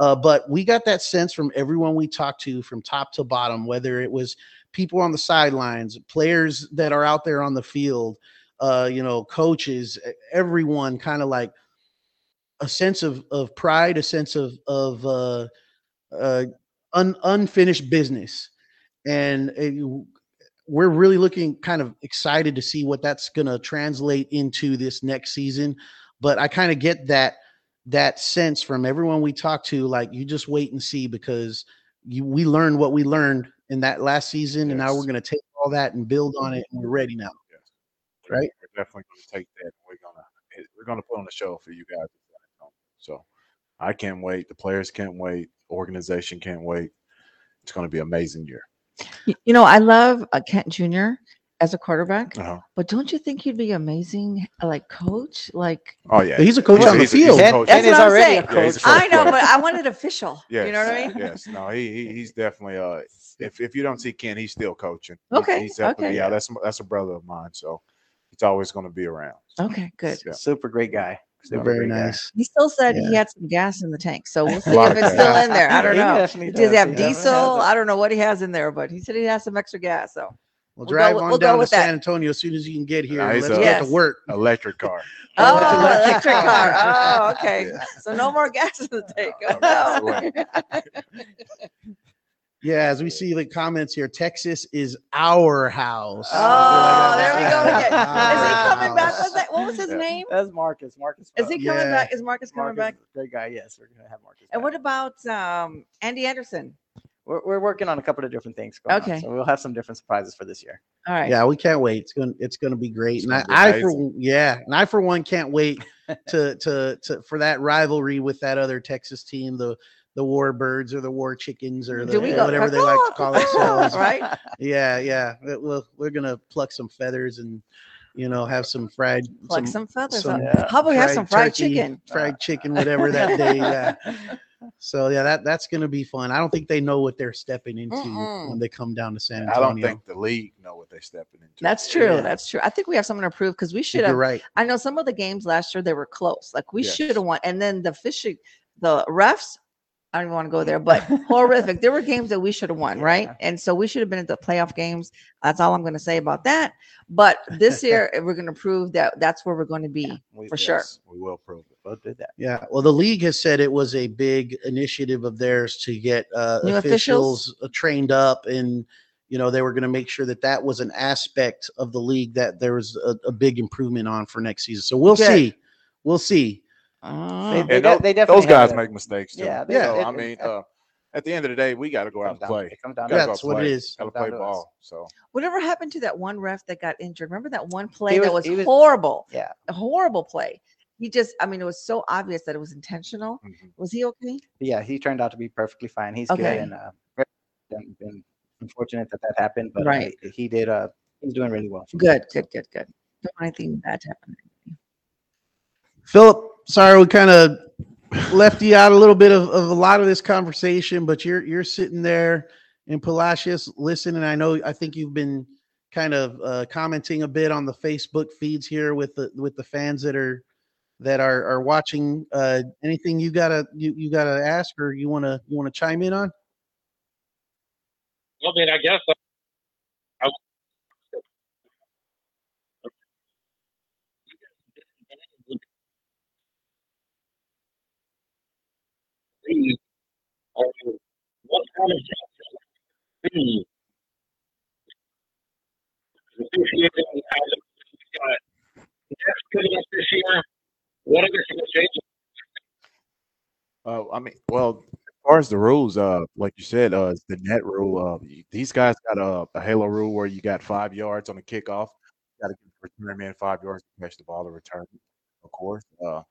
Uh, but we got that sense from everyone we talked to from top to bottom, whether it was people on the sidelines, players that are out there on the field, uh, you know, coaches, everyone kind of like a sense of, of pride, a sense of, of uh, uh, un, unfinished business. And uh, you- we're really looking kind of excited to see what that's going to translate into this next season. But I kind of get that that sense from everyone we talk to like you just wait and see because you we learned what we learned in that last season and now we're going to take all that and build on it and we're ready now yes. right? We're definitely going to take that. and We're gonna we're gonna put on a show for you guys. in San Antonio. So I can't wait. The players can't wait. Organization can't wait. It's going to be an amazing year. You know, I love uh, Kent Jr. as a quarterback, Uh-huh. but don't you think he'd be amazing, like coach? Like, Oh yeah, he's a coach He's- on the he's a- he's a field Ken, coach. That's is what I'm already saying. a Yeah, he's coach. a I know, but I want it official. Yes, You know what I mean? Yes, no, he, he he's definitely uh if if you don't see Ken, he's still coaching. Okay, he's definitely okay. yeah, that's that's a brother of mine, so he's always going to be around. Okay, good. Yeah. Super great guy. Super very great guy. nice He still said he had some gas in the tank, so we'll see if it's still in there. I don't know. definitely Does he have He diesel? I don't know what he has in there, but he said he has some extra gas. So we'll We'll go drive with- on we'll down to with that. san antonio as soon as you can get here Nah, and let's a- get Yes. to work Electric car. Oh, Electric electric car. car. Oh, okay. Yeah. So no more gas in the tank. Oh, no. Yeah as we see the comments here texas is our house Oh, there we go again. Is he coming back house. with that? What was his Yeah. name? That's Marcus. Marcus. Is he coming Yeah. back? Is Marcus coming Marcus back? is Great guy. Yes, we're gonna have Marcus. And back. what about um, Andy Anderson? We're, we're working on a couple of different things. Going Okay. On, so we'll have some different surprises for this year. All right. Yeah, we can't wait. It's gonna it's gonna be great. It's And I, I for yeah, and I for one can't wait to to to for that rivalry with that other Texas team, the the the war birds or the war chickens or the, go whatever they like to call themselves. right? Yeah, yeah. It- Well, we're gonna pluck some feathers and you know have some fried Like some feathers. some Yeah. How about we have some fried turkey, chicken? fried chicken, whatever that day. Yeah. So yeah, that that's gonna be fun. I don't think they know what they're stepping into Mm-mm. when they come down to San Antonio. I Antonio. don't think the league know what they're stepping into. That's true. Yeah. That's true. I think we have someone prove because we should have. right. I know some of the games last year they were close. Like we Yes. should have won. And then the fishing, the refs. I don't even want to go there, but horrific. There were games that we should have won, right? And so we should have been at the playoff games. That's all I'm going to say about that. But this year we're going to prove that that's where we're going to be. We- for sure. We will prove it. We'll do that. Yeah. Well, the league has said it was a big initiative of theirs to get uh, New officials? officials uh, trained up, and you know they were going to make sure that that was an aspect of the league that there was a, a big improvement on for next season. So we'll Good. see. We'll see. Oh. They- And de- those, they definitely those guys make mistakes too. Yeah, Yeah, they- Yeah. it- I mean, it uh, at the end of the day, we got to go out and play. It comes down Gotta to go That's what it play. is. Got to play down us. ball. So Whatever happened to that one ref that got injured? Remember that one play that was, was- horrible? Yeah. A horrible play. He just, I mean, it was so obvious that it was intentional. mhm. Was he okay? yeah, he turned out to be perfectly fine. He's Okay. good and uh, and, and unfortunate that that happened, but Right. uh, he did. Uh, he's doing really well. Good, good, good, good. Don't want anything bad to happen. Philip, sorry we kind of left you out a little bit of, of a lot of this conversation, but you're you're sitting there in Palacios listening. I know I think you've been kind of uh, commenting a bit on the Facebook feeds here with the with the fans that are that are are watching. Uh, anything you gotta you, you gotta ask or you wanna you wanna chime in on? I mean, I guess What kind of a got next coming up this year. What are? Uh, I mean, well, as far as the rules, uh, like you said, uh, the net rule. Uh, these guys got a, a halo rule where you got five yards on the kickoff. Got to give the return man five yards to catch the ball to return. Of course, uh,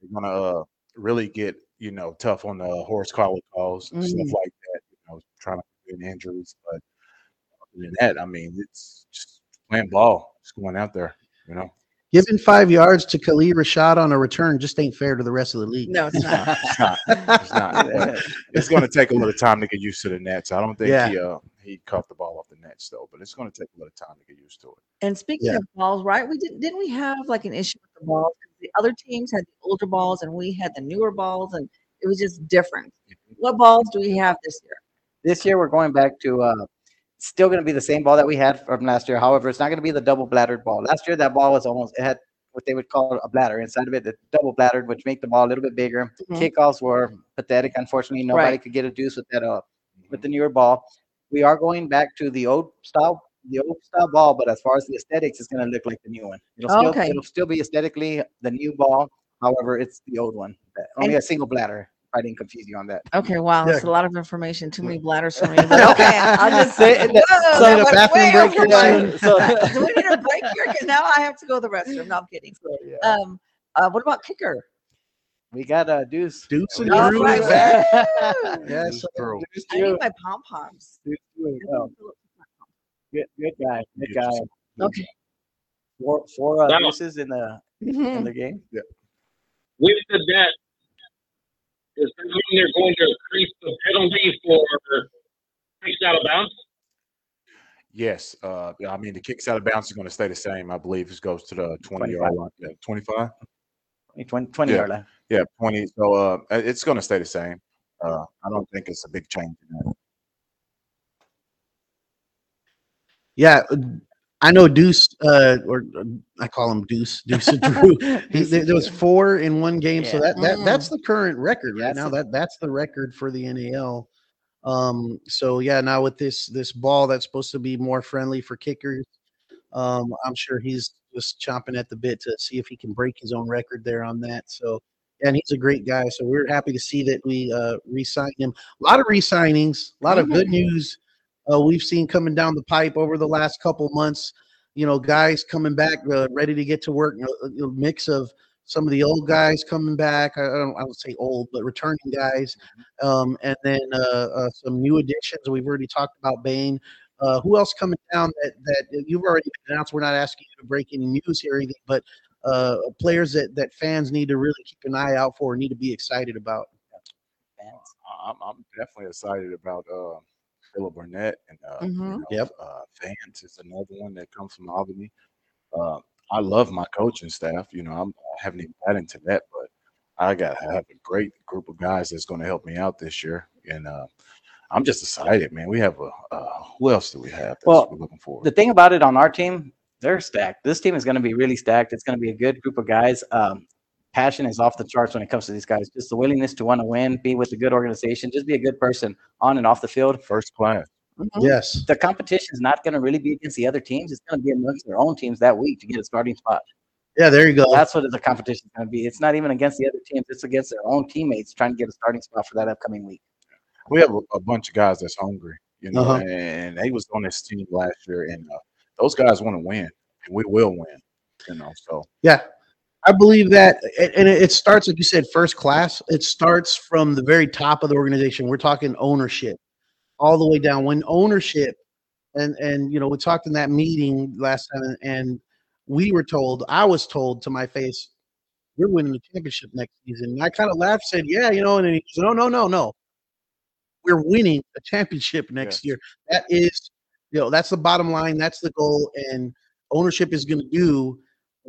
they're gonna uh, really get you know tough on the horse collar calls and stuff mm-hmm. like that. You know, trying to prevent injuries. But other than that, I mean, it's just playing ball, just going out there. You know, Giving five yards to Khalid Rashad on a return just ain't fair to the rest of the league. No, it's not. it's not. It's not. it's going to take a little time to get used to the nets. I don't think Yeah. he uh he caught the ball off the nets though, but it's going to take a little time to get used to it. And speaking Yeah. of balls, right? We didn't didn't we have like an issue with the balls? The other teams had the older balls and we had the newer balls, and it was just different. What balls do we have this year? This year we're going back to uh, still going to be the same ball that we had from last year. However, it's not going to be the double bladdered ball. Last year that ball was almost it had what they would call a bladder inside of it, the double bladdered, which make the ball a little bit bigger. Mhm. Kickoffs were pathetic. Unfortunately, nobody Right. could get a deuce with that uh with the newer ball. We are going back to the old style, the old style ball, but as far as the aesthetics, it's going to look like the new one. It'll still Okay. it'll still be aesthetically the new ball. However, it's the old one. Only a single bladder. I didn't confuse you on that. Okay, wow, Yeah. that's a lot of information. Too many bladders for me. But okay, I'll just Say say. that- so the bathroom break here. So- Do we need a break here? Because now I have to go to the restroom. No, I'm kidding. yeah. Um, uh, what about kicker? We got uh, Deuce. Deuce and Oh, Drew right. is back. Woo! Yes. It's true. I need my pom poms. Oh, Good, good guy. Good guy. Okay. Four, four uh, deuces in the in the game. Yeah. With the debt, does that mean they're going to increase the penalty for kicks out of bounds? Yes, uh, I mean the kicks out of bounds is going to stay the same. I believe it goes to the twenty yard line. Yeah, twenty five. 20, 20 Yeah. yard line. Yeah, twenty. So uh, it's going to stay the same. Uh, I don't think it's a big change. In that. Yeah, I know Deuce, uh, or uh, I call him Deuce, Deuce and Drew. He, there, there was four in one game, so that, that Mm. that's the current record right That's now. That that's the record for the NAL. Um, so yeah, now with this this ball that's supposed to be more friendly for kickers, um, I'm sure he's just chomping at the bit to see if he can break his own record there on that. So and he's a great guy. So we're happy to see that we uh, re-signed him. A lot of re-signings, a lot of good news uh, we've seen coming down the pipe over the last couple months. You know, guys coming back uh, ready to get to work. A, a mix of some of the old guys coming back. I, I don't I don't say old, but returning guys, um, and then uh, uh, some new additions. We've already talked about Bain. Uh, who else coming down that that you've already announced? We're not asking you to break any news here or anything, but uh, players that that fans need to really keep an eye out for, need to be excited about. Fans. I'm, I'm definitely excited about uh, Philip Burnett and uh, you Mhm. know, Yep. uh, Vance is another one that comes from Albany. Uh, I love my coaching staff. You know, I'm, I haven't even got into that, but I got to have a great group of guys that's going to help me out this year, and uh, I'm just excited, man. We have a uh, who else do we have? That's Well, we're looking for. The thing about it on our team, they're stacked. This team is going to be really stacked. It's going to be a good group of guys. Um, passion is off the charts when it comes to these guys. Just the willingness to want to win, be with a good organization, just be a good person on and off the field. First class. Mhm. Yes. The competition is not going to really be against the other teams. It's going to be amongst their own teams that week to get a starting spot. Yeah. There you go. That's what the competition is going to be. It's not even against the other teams. It's against their own teammates trying to get a starting spot for that upcoming week. we have a, a bunch of guys that's hungry, you know, Uh-huh. and they was on this team last year, and uh, those guys want to win, and we will win, you know. So Yeah, I believe that, and it starts like you said, first class. It starts from the very top of the organization. We're talking ownership, all the way down. When ownership, and and you know, we talked in that meeting last time, and- we were told, I was told to my face, we're winning the championship next season. And I kind of laughed, said, yeah, you know, and then he said, no, no, no, no, we're winning a championship next year. That is, you know, that's the bottom line. That's the goal, and ownership is going to do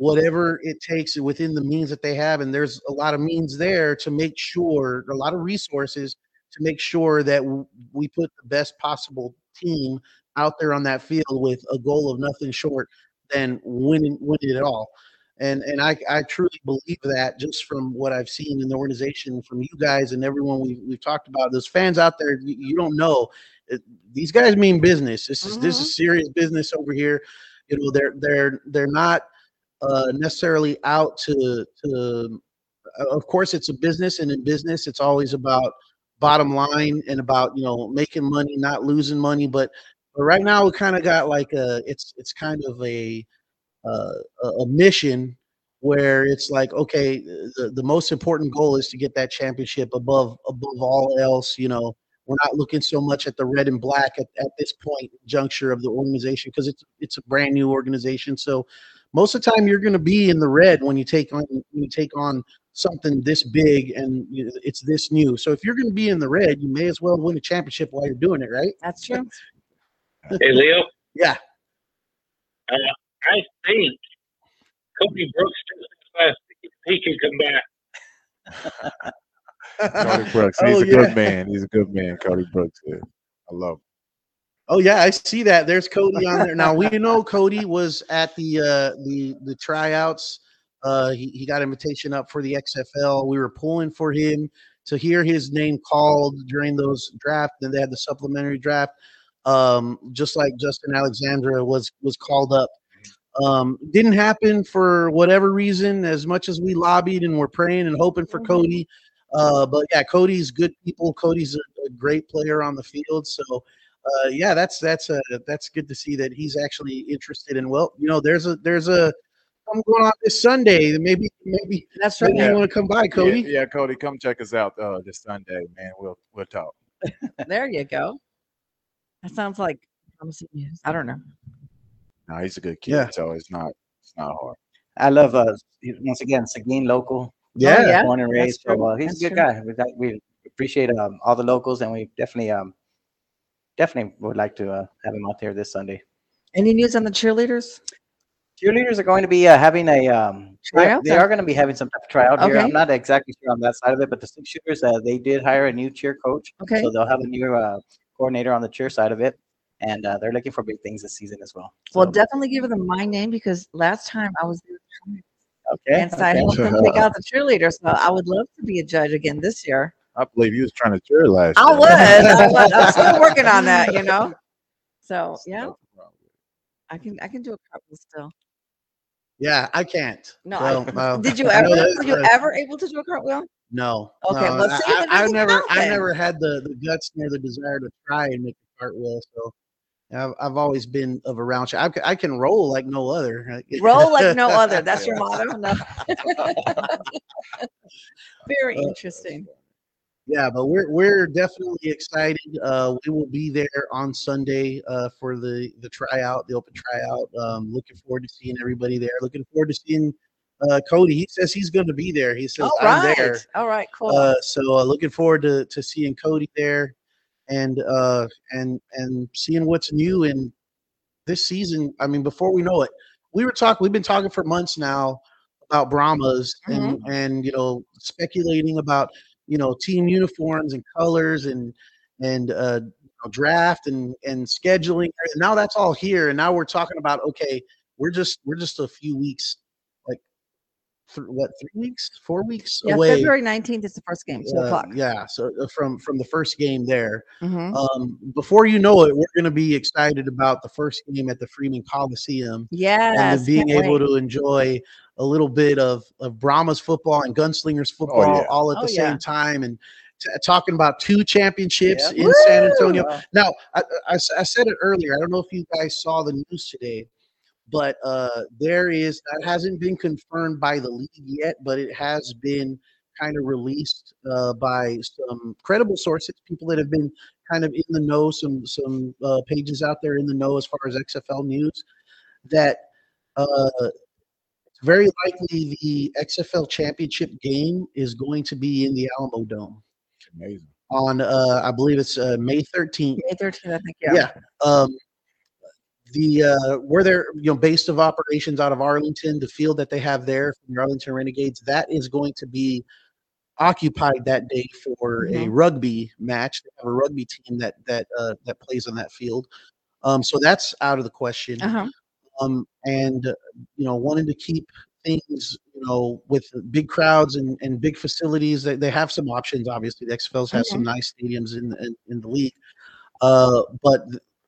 whatever it takes within the means that they have and there's a lot of means there to make sure a lot of resources to make sure that we put the best possible team out there on that field with a goal of nothing short than winning winning it all. And and I, I truly believe that just from what I've seen in the organization from you guys and everyone we, we've talked about those fans out there you, don't know it, these guys mean business. This is this is mm-hmm. serious business over here. You know they're they're they're not uh, necessarily out to to. uh, Of course, it's a business, and in business, it's always about bottom line and about you know making money, not losing money. But, but right now, we kind of got like a it's it's kind of a uh, a mission where it's like okay, the, the most important goal is to get that championship above above all else. You know, we're not looking so much at the red and black at, at this point juncture of the organization because it's it's a brand new organization. So most of the time you're going to be in the red when you take on when you take on something this big and it's this new. So if you're going to be in the red, you may as well win a championship while you're doing it, right? That's true. Hey, Leo, Yeah. I think Cody Brooks just left. He can come back. Cody Brooks, he's Oh, a yeah. good man. He's a good man. Cody Brooks is. I love. Him. Oh yeah, I see that. There's Cody on there. Now we know Cody was at the uh the the tryouts. Uh he, he got invitation up for the XFL. We were pulling for him to hear his name called during those draft. Then they had the supplementary draft. Um just like Justin Alexandra was was called up. Um didn't happen for whatever reason, as much as we lobbied and we're praying and hoping for Mhm. Cody. Uh but yeah, Cody's good people. Cody's a, a great player on the field. So uh, yeah, that's that's uh, that's good to see that he's actually interested in. Well, you know, there's a there's a something going on this Sunday. Maybe maybe That's right. maybe you want to come by, Cody. Yeah, yeah, Cody, come check us out uh, this Sunday, man. We'll we'll talk. There you go. That sounds like promising news. I don't know. No, he's a good kid, Yeah. so it's not it's not hard. I love uh once again Seguin local, Yeah, yeah. born and raised. So uh, he's That's a good true. guy. We, got, we appreciate um, all the locals, and we definitely um definitely would like to uh, have him out there this Sunday. Any news on the cheerleaders? Cheerleaders are going to be uh, having a um, they- They or- are going to be having some type of tryout here. I'm not exactly sure on that side of it, but the six shooters uh, they did hire a new cheer coach, Okay. so they'll have a new uh, coordinator on the cheer side of it, and uh, they're looking for big things this season as well. Well, definitely give them my name because last time I was there okay, and so I okay. helped them pick out the cheerleaders. So I would love to be a judge again this year. I believe you was trying to cheer last I year. would. I would. I'm still working on that, you know. So yeah, I can I can do a cartwheel still. yeah. I can't. No, So, I, uh, did you ever? know that- Were you uh, ever able to do a cartwheel? No. Okay, no, well, I, see, I, then I never I then. never had the the guts nor the desire to try and make a cartwheel. So, I've, I've always been of a round shot. I, I can roll like no other. Roll like no other. That's your Yeah. motto. No. Very Uh, interesting. Yeah, but we're we're definitely excited. Uh, we will be there on Sunday uh, for the the tryout, the open tryout. Um, looking forward to seeing everybody there. Looking forward to seeing uh, Cody. He says he's going to be there. He says I'm there. All right. Cool. Uh, so uh, looking forward to to seeing Cody there, and uh, and and seeing what's new in this season. I mean, before we know it, we were talking. We've been talking for months now about Brahmas and and you know speculating about you know team uniforms and colors and and uh, you know, draft and and scheduling. And now that's all here, and now we're talking about okay, we're just we're just a few weeks, like th- what three weeks, four weeks yeah. away. February 19th is the first game. Two Uh, o'clock. yeah, so uh, from from the first game there, Mhm. um, before you know it, we're going to be excited about the first game at the Freeman Coliseum Yes. and being able wait. to enjoy a little bit of of Brahma's football and Gunslingers football yeah. all at Oh, the yeah. same time, and t- talking about two championships Yeah. in San Antonio. Wow. Now, I said it earlier. I don't know if you guys saw the news today, but uh, there is that hasn't been confirmed by the league yet, but it has been kind of released uh, by some credible sources, people that have been kind of in the know, some some uh, pages out there in the know as far as XFL news, that uh, it's very likely the XFL championship game is going to be in the Alamodome Amazing. on uh, I believe it's uh, May 13th. May 13th, I think. Yeah. Yeah. Um, the uh, where they're you know base of operations out of Arlington, the field that they have there from the Arlington Renegades, that is going to be occupied that day for a Mhm. rugby match. They have a rugby team that that uh, that plays on that field. Um, so that's out of the question. Uh-huh. Um, and uh, you know, wanting to keep things you know with big crowds and, and big facilities. They, they have some options. Obviously, the XFLs have some nice stadiums in, in in the league. Uh, but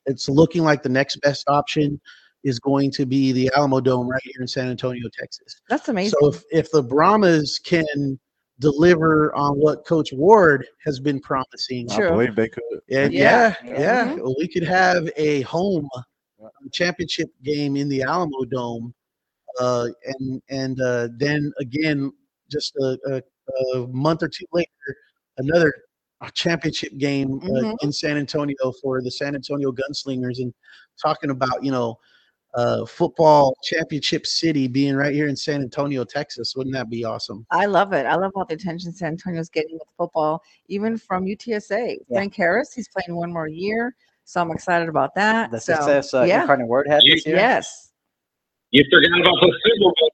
it's looking like the next best option is going to be the Alamodome right here in San Antonio, Texas. That's amazing. So if, if the Brahmas can deliver on what Coach Ward has been promising, I believe they could. and Yeah. yeah, yeah, Mhm. we could have a home Yeah. Championship game in the Alamodome, uh, and and uh, then again, just a, a, a month or two later, another championship game uh, Mhm. in San Antonio for the San Antonio Gunslingers, and talking about you know. Uh, football championship city being right here in San Antonio, Texas. Wouldn't that be awesome? I love it. I love all the attention San Antonio's getting with football, even from UTSA. Frank Harris, he's playing one more year, so I'm excited about that. The so, success uh, yeah. Incarnate Word had this year. yes, You forgot about the Super Bowl.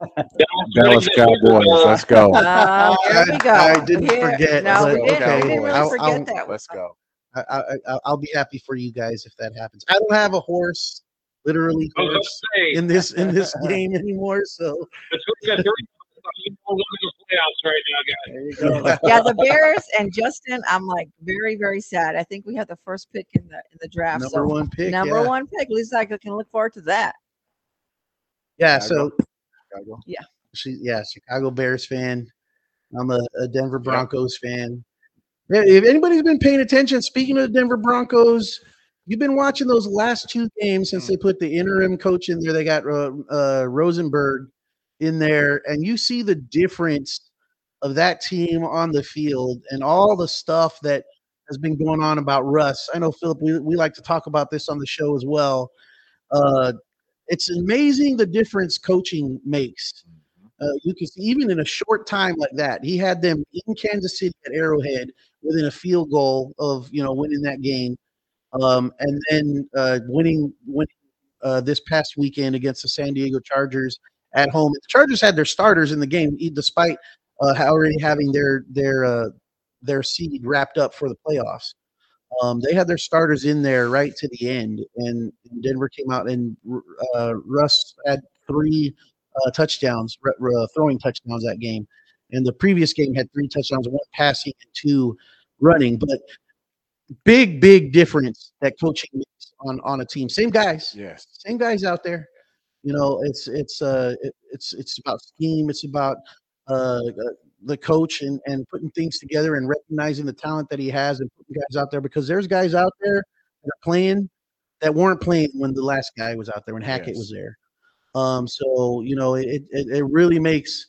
Dallas Cowboys. Let's go. uh, there we I- go. I didn't Here- forget, No, we didn't, okay. we didn't really I'll- forget I'll- that. Let's go. I, I, I- I'll be happy for you guys if that happens. I don't have a horse, literally I was gonna horse, in this in this game anymore. So between the three, of us, you at playoffs right now, guys. there you go. yeah, the Bears and Justin, I'm like very, very sad. I think we have the first pick in the in the draft. Number so one pick. number yeah. one pick. At least I can look forward to that. Yeah. Chicago. So Chicago. she, yeah, Chicago Bears fan. I'm a, a Denver Broncos fan. If anybody's been paying attention, speaking of the Denver Broncos, you've been watching those last two games since they put the interim coach in there. They got uh, uh, Rosburg in there, and you see the difference of that team on the field and all the stuff that has been going on about Russ. I know Philip, we, we like to talk about this on the show as well. Uh, it's amazing the difference coaching makes. Uh, you can see even in a short time like that, he had them in Kansas City at Arrowhead within a field goal of you know winning that game, um, and then uh, winning winning uh, this past weekend against the San Diego Chargers at home. The Chargers had their starters in the game, despite uh, already having their their uh, their seed wrapped up for the playoffs. Um, they had their starters in there right to the end, and Denver came out and uh, Russ had three uh, touchdowns, r- r- throwing touchdowns that game. And the previous game had three touchdowns, one passing and two running. But big, big difference that coaching makes on on a team. Same guys, Yes. same guys out there. You know, it's it's uh it, it's it's about scheme. It's about uh the coach and and putting things together and recognizing the talent that he has and putting guys out there because there's guys out there that are playing that weren't playing when the last guy was out there when Hackett Yes. was there. Um, so you know it, it it really makes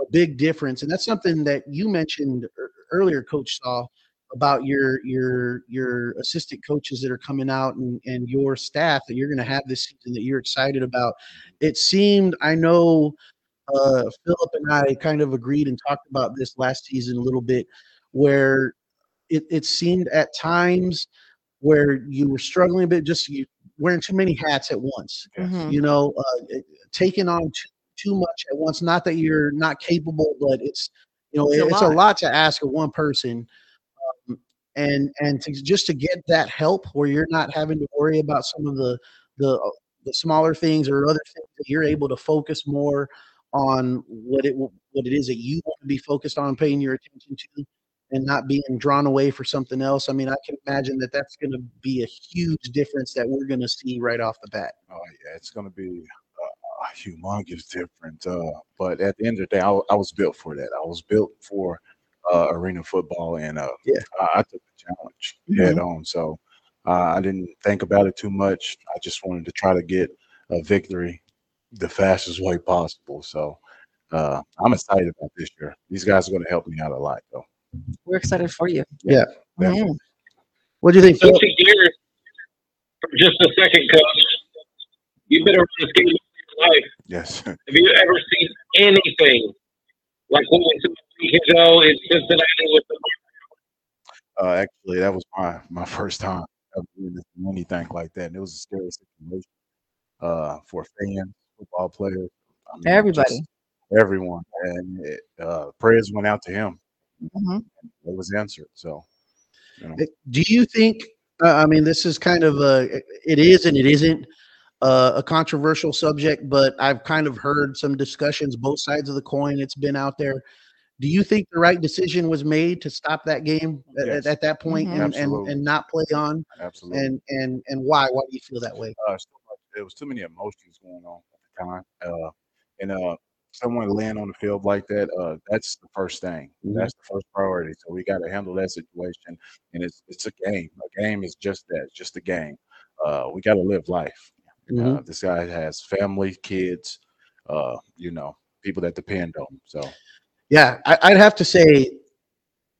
a big difference, and that's something that you mentioned earlier, Coach Saul, about your your your assistant coaches that are coming out and and your staff that you're going to have this season that you're excited about. It seemed I know uh, Philip and I kind of agreed and talked about this last season a little bit, where it, it seemed at times where you were struggling a bit, just you wearing too many hats at once. Yes. Mhm. You know, uh, taking on too, too much at once. Not that you're not capable, but it's you know It's a it's a lot. lot to ask of one person. Um, and and to just to get that help where you're not having to worry about some of the the uh, the smaller things or other things that you're able to focus more on what it what it is that you want to be focused on paying your attention to and not being drawn away for something else i mean i can imagine that that's going to be a huge difference that we're going to see right off the bat Oh yeah, it's going to be a humongous different. Uh, but at the end of the day, I, I was built for that. I was built for uh, arena football, and uh, Yeah. I, I took the challenge head on. So uh, I didn't think about it too much. I just wanted to try to get a victory the fastest way possible. So uh, I'm excited about this year. These guys are going to help me out a lot, though. We're excited for you. Yeah, definitely. Mhm. what do you think Philip? Switching gears for just a second, Coach. You've been around this game all your life. Yes. Have you ever seen anything like what we saw a week ago in Cincinnati with the Uh, actually, that was my my first time ever doing anything like that, and it was a scary situation uh, for fans, football players, I mean, Everybody. everyone, and it, uh, prayers went out to him. Mhm. It was answered. So, you know, Do you think? Uh, I mean, this is kind of a. It is and it isn't uh, a controversial subject, but I've kind of heard some discussions, both sides of the coin. It's been out there. Do you think the right decision was made to stop that game at, Yes. at that point Mhm. and, and and not play on? absolutely. And and and why? Why do you feel that way? uh, so much, there was too many emotions going on at the time, uh, and uh, someone laying on the field like that, uh, that's the first thing. Mhm. That's the first priority. So we got to handle that situation, and it's it's a game. A game is just that, it's just a game. Uh, we got to live life. Mhm. Uh, this guy has family, kids, uh, you know, people that depend on him. So Yeah, I, I'd have to say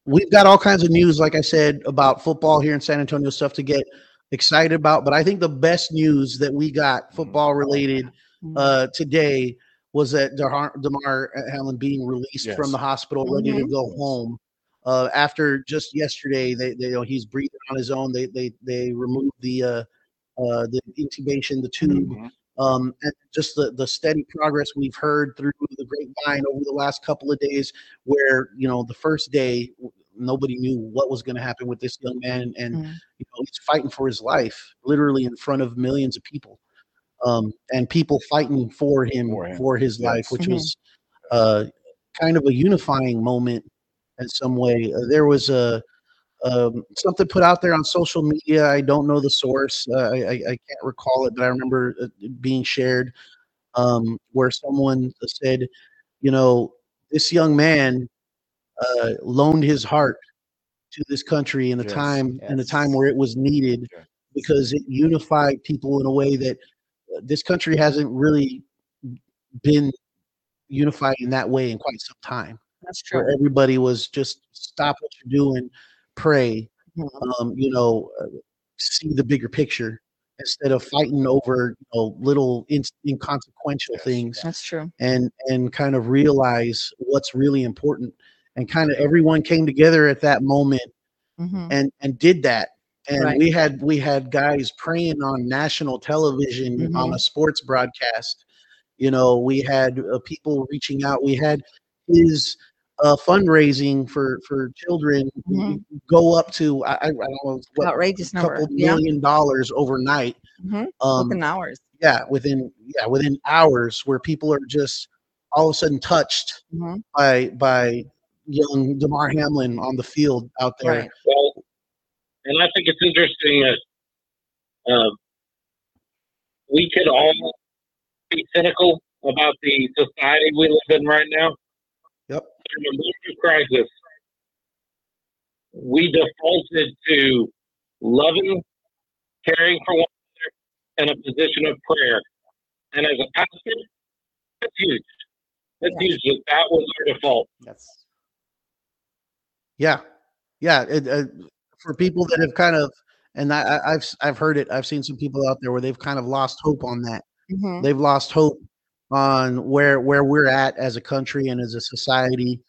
we've got all kinds of news, like I said, about football here in San Antonio, stuff to get excited about. But I think the best news that we got football related Mhm. uh, today was that Damar, Damar Hamlin being released Yes. from the hospital, ready to go home. Uh, after just yesterday, they, they you know he's breathing on his own. They they they removed the uh, uh, the intubation, the tube, Mhm. Um, and just the the steady progress we've heard through the grapevine over the last couple of days. Where you know the first day nobody knew what was going to happen with this young man, and Mhm. you know he's fighting for his life, literally in front of millions of people, um, and people fighting for him For for, his Yes. life, which Mhm. was uh, kind of a unifying moment in some way. Uh, there was a um, something put out there on social media. I don't know the source. Uh, I, I, can't recall it, but I remember it being shared um, where someone said, you know, this young man uh, loaned his heart to this country in the Yes, time in the time where it was needed because it unified people in a way that uh, this country hasn't really been unified in that way in quite some time That's true. where everybody was just stop what you're doing pray Mhm. um, you know uh, see the bigger picture instead of fighting over you know little in, inconsequential things That's true. and and kind of realize what's really important and kind of everyone came together at that moment Mhm. and and did that and Right. we had we had guys praying on national television on Mhm. a sports broadcast you know we had uh, people reaching out we had his uh, fundraising for for children Mhm. go up to I, I I don't know what Outrageous a number. couple Yeah. million dollars overnight Mhm. um Within hours. yeah within yeah within hours where people are just all of a sudden touched Mhm. by by young Damar Hamlin on the field out there Right. Well, and I think it's interesting that um, we could all be cynical about the society we live in right now. Yep. In a moment of crisis, we defaulted to loving, caring for one another, and a position of prayer. And as a pastor, that's huge. That's huge. that That was our default. That's Yeah, yeah. It, uh, for people that have kind of, and I, I- I've I've heard it. I've seen some people out there where they've kind of lost hope on that. Mhm. They've lost hope on where where we're at as a country and as a society,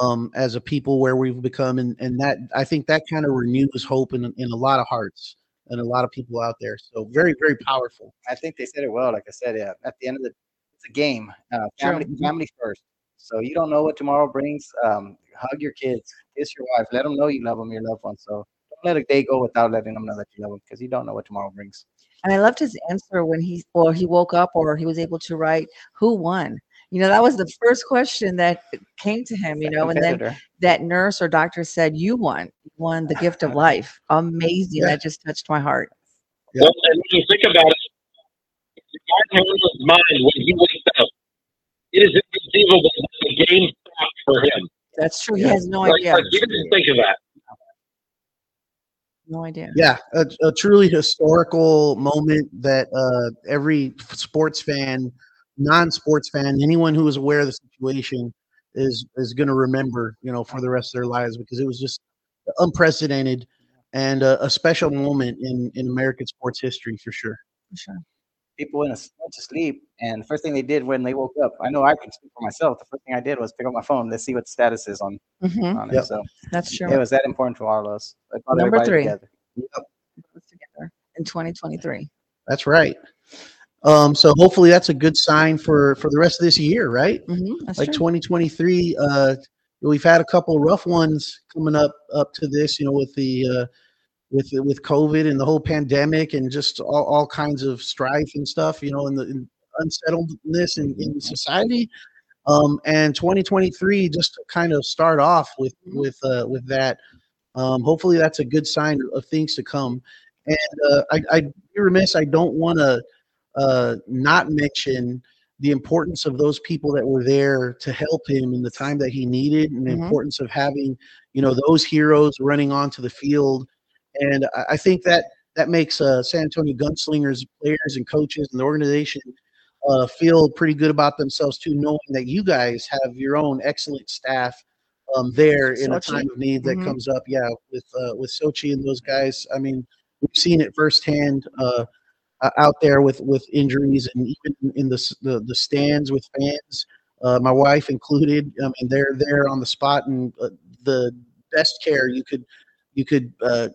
um, as a people where we've become, and and that I think that kind of renews hope in in a lot of hearts and a lot of people out there. So very very powerful. I think they said it well. Like I said, yeah, at the end of the, it's a game. Uh, family, family first. So you don't know what tomorrow brings. Um, hug your kids, kiss your wife, let them know you love them, your loved ones. So don't let a day go without letting them know that you love them because you don't know what tomorrow brings. And I loved his answer when he or he woke up or he was able to write who won. You know, that was the first question that came to him, you know, and then that nurse or doctor said, You won, you won the gift of life. Amazing. Yeah. That just touched my heart. Yeah. Well, and when you think about it, Martin Hurl's mind when he wakes up, it is inconceivable that the game stopped for him. That's true. He has no like, idea. like, you didn't think of that. No idea. Yeah, a, a truly historical moment that uh, every sports fan, non-sports fan, anyone who is aware of the situation is is going to remember, you know, for the rest of their lives because it was just unprecedented and a, a special moment in in American sports history for sure. For sure. People went to, went to sleep, and the first thing they did when they woke up, I know I can speak for myself. The first thing I did was pick up my phone. Let's see what the status is on Mhm. on Yep. it. So That's true. it was that important to all of us. It Number three. together. Together in 2023. That's right. Um, so hopefully that's a good sign for for the rest of this year, right? Mhm. That's like true. 2023 uh we've had a couple rough ones coming up up to this you know with the uh with with covid and the whole pandemic and just all, all kinds of strife and stuff you know and the and unsettledness in, in society. Um and 2023 just to kind of start off with with uh with that um hopefully that's a good sign of things to come. And uh i i be remiss i don't want to uh not mention the importance of those people that were there to help him in the time that he needed and the Mhm. importance of having you know those heroes running onto the field and i, think that that makes uh, san antonio gunslingers players and coaches and the organization uh, feel pretty good about themselves too knowing that you guys have your own excellent staff um, there in a time of need that Mhm. comes up. Yeah with uh, with sochi and those guys i mean we've seen it firsthand uh, uh, out there with with injuries and even in the the, the stands with fans uh, my wife included. I mean they're there on the spot and uh, the best care you could you could uh,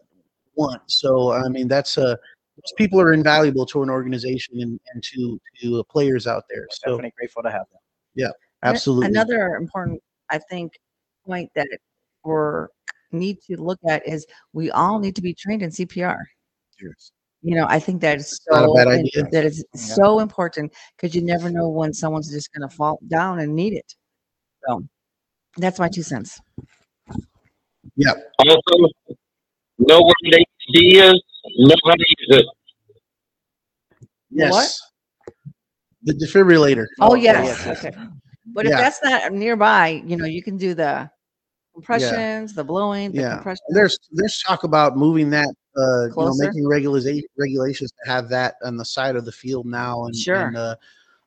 want so i mean that's a those people are invaluable to an organization and, and to to uh, players out there We're so definitely grateful to have them. Yeah, absolutely Another important, I think, point that we're need to look at is we all need to be trained in CPR. Yes. You know, I think that is not a so bad idea. that is Yeah. so important because you never know when someone's just going to fall down and need it. So that's my two cents. Also, know what an AED is, know how to use it. The what? yes the defibrillator Oh, Oh, yes. yes, yes. Okay. But if Yeah. that's not nearby, you know, you can do the compressions, the blowing, the Yeah. compression. there's there's talk about moving that uh you know Closer? making regulation regulations to have that on the side of the field now and, Sure. and uh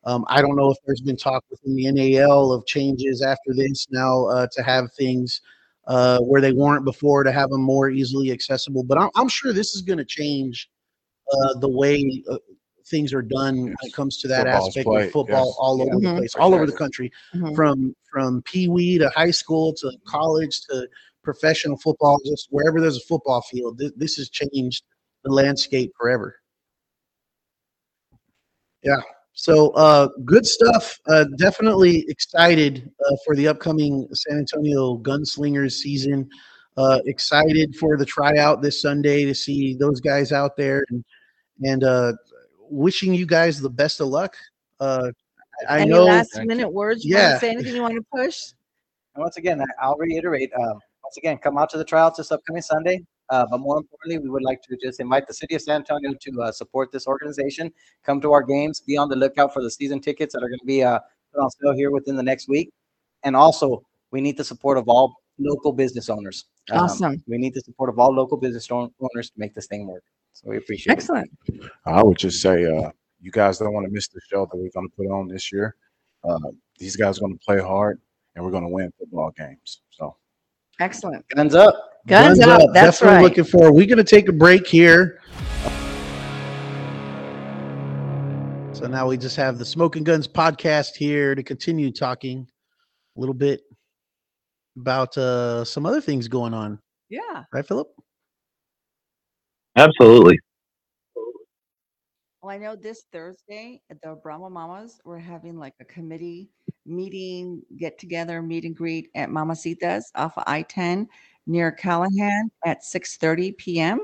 um, I don't know if there's been talk within the NAL of changes after this now uh, to have things uh, where they weren't before to have them more easily accessible. But I'm, I'm sure this is going to change uh, the way uh, things are done when it comes to that Football's aspect played, of football yes. all over Mhm. the place, all over the country Mhm. from from pee wee to high school to college to professional football, just wherever there's a football field. This, this has changed the landscape forever. Yeah. So uh, good stuff. Uh, definitely excited uh, for the upcoming San Antonio Gunslingers season. Uh, excited for the tryout this Sunday to see those guys out there and and uh, wishing you guys the best of luck. Uh, I I Any know. last minute words? You want Yeah. to say anything you want to push? And once again, I- I'll reiterate. Um, once again, come out to the tryouts this upcoming Sunday. Uh, but more importantly, we would like to just invite the city of San Antonio to uh, support this organization. Come to our games. Be on the lookout for the season tickets that are going to be uh, put on sale here within the next week. And also, we need the support of all local business owners. Um, Awesome. We need the support of all local business owners to make this thing work. So we appreciate it. Excellent. I would just say, uh, you guys don't want to miss the show that we're going to put on this year. Uh, these guys are going to play hard, and we're going to win football games. So. Excellent. Guns up. Guns, up. That's Definitely right. looking forward. We're going to take a break here. So now we just have the Smoking Guns podcast here to continue talking a little bit about uh, some other things going on. yeah. Right, Philip? Absolutely. Well, I know this Thursday at the Brahma Mamas, we're having like a committee meeting, get together, meet and greet at Mamacita's off of I-10 near Callahan at 6:30 p.m.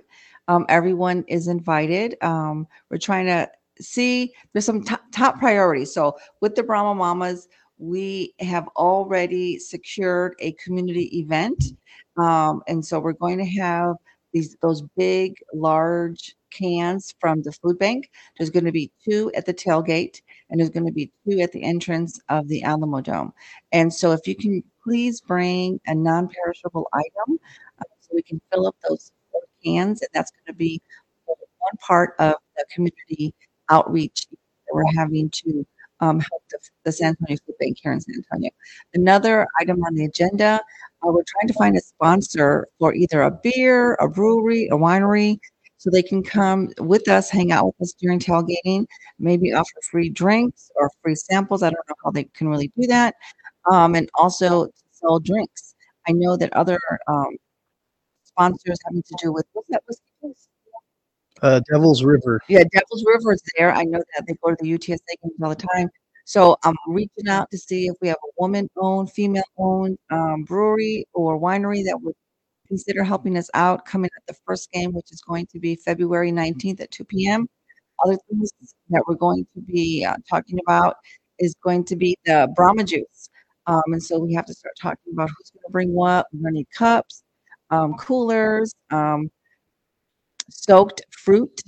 Um, everyone is invited. Um, we're trying to see there's some top, top priorities. So with the Brahma Mamas, we have already secured a community event, um, and so we're going to have these those big, large cans from the food bank. There's going to be two at the tailgate, and there's going to be two at the entrance of the Alamodome. And so, if you can please bring a non-perishable item, uh, so we can fill up those cans, and that's going to be one part of the community outreach that we're having to um, help the, the San Antonio Food Bank here in San Antonio. Another item on the agenda, uh, we're trying to find a sponsor for either a beer, a brewery, a winery, so they can come with us, hang out with us during tailgating, maybe offer free drinks or free samples. I don't know how they can really do that. Um, and also sell drinks. I know that other um, sponsors having to do with what's that whiskey place? Uh, Devil's River. Yeah, Devil's River is there. I know that they go to the UTSA games all the time. So I'm reaching out to see if we have a woman-owned, female-owned um, brewery or winery that would consider helping us out coming at the first game, which is going to be February 19th at 2 p.m. Other things that we're going to be uh, talking about is going to be the Brahma juice. Um, and so we have to start talking about who's going to bring what. We're going to need cups, um, coolers, um, soaked fruit,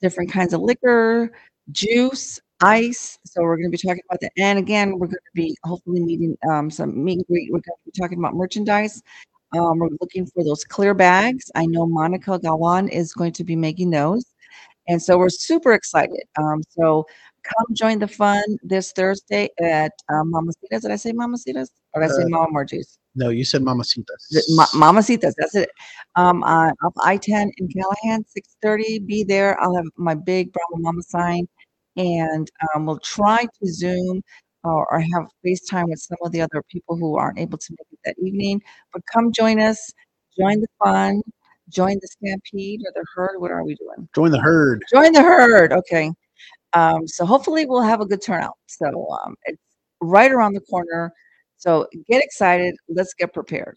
different kinds of liquor, juice, ice. So we're going to be talking about that. And again, we're going to be hopefully meeting um, some meet and greet. We're going to be talking about merchandise. Um, we're looking for those clear bags. I know Monica Gawan is going to be making those. And so we're super excited. Um, so come join the fun this Thursday at um, Mamacitas. Did I say Mamacitas? Or did I say Uh, Mama Margie's? No, you said Mamacitas. Ma- Mamacitas, that's it. Um, uh, off I-10 in Callahan, 6:30. Be there. I'll have my big Brahma Mama sign, and um, we'll try to Zoom or, or have FaceTime with some of the other people who aren't able to make it that evening. But come join us. Join the fun. Join the stampede or the herd. What are we doing? Join the herd. Join the herd. Okay. Um, so hopefully we'll have a good turnout. So um, it's right around the corner. So get excited. Let's get prepared.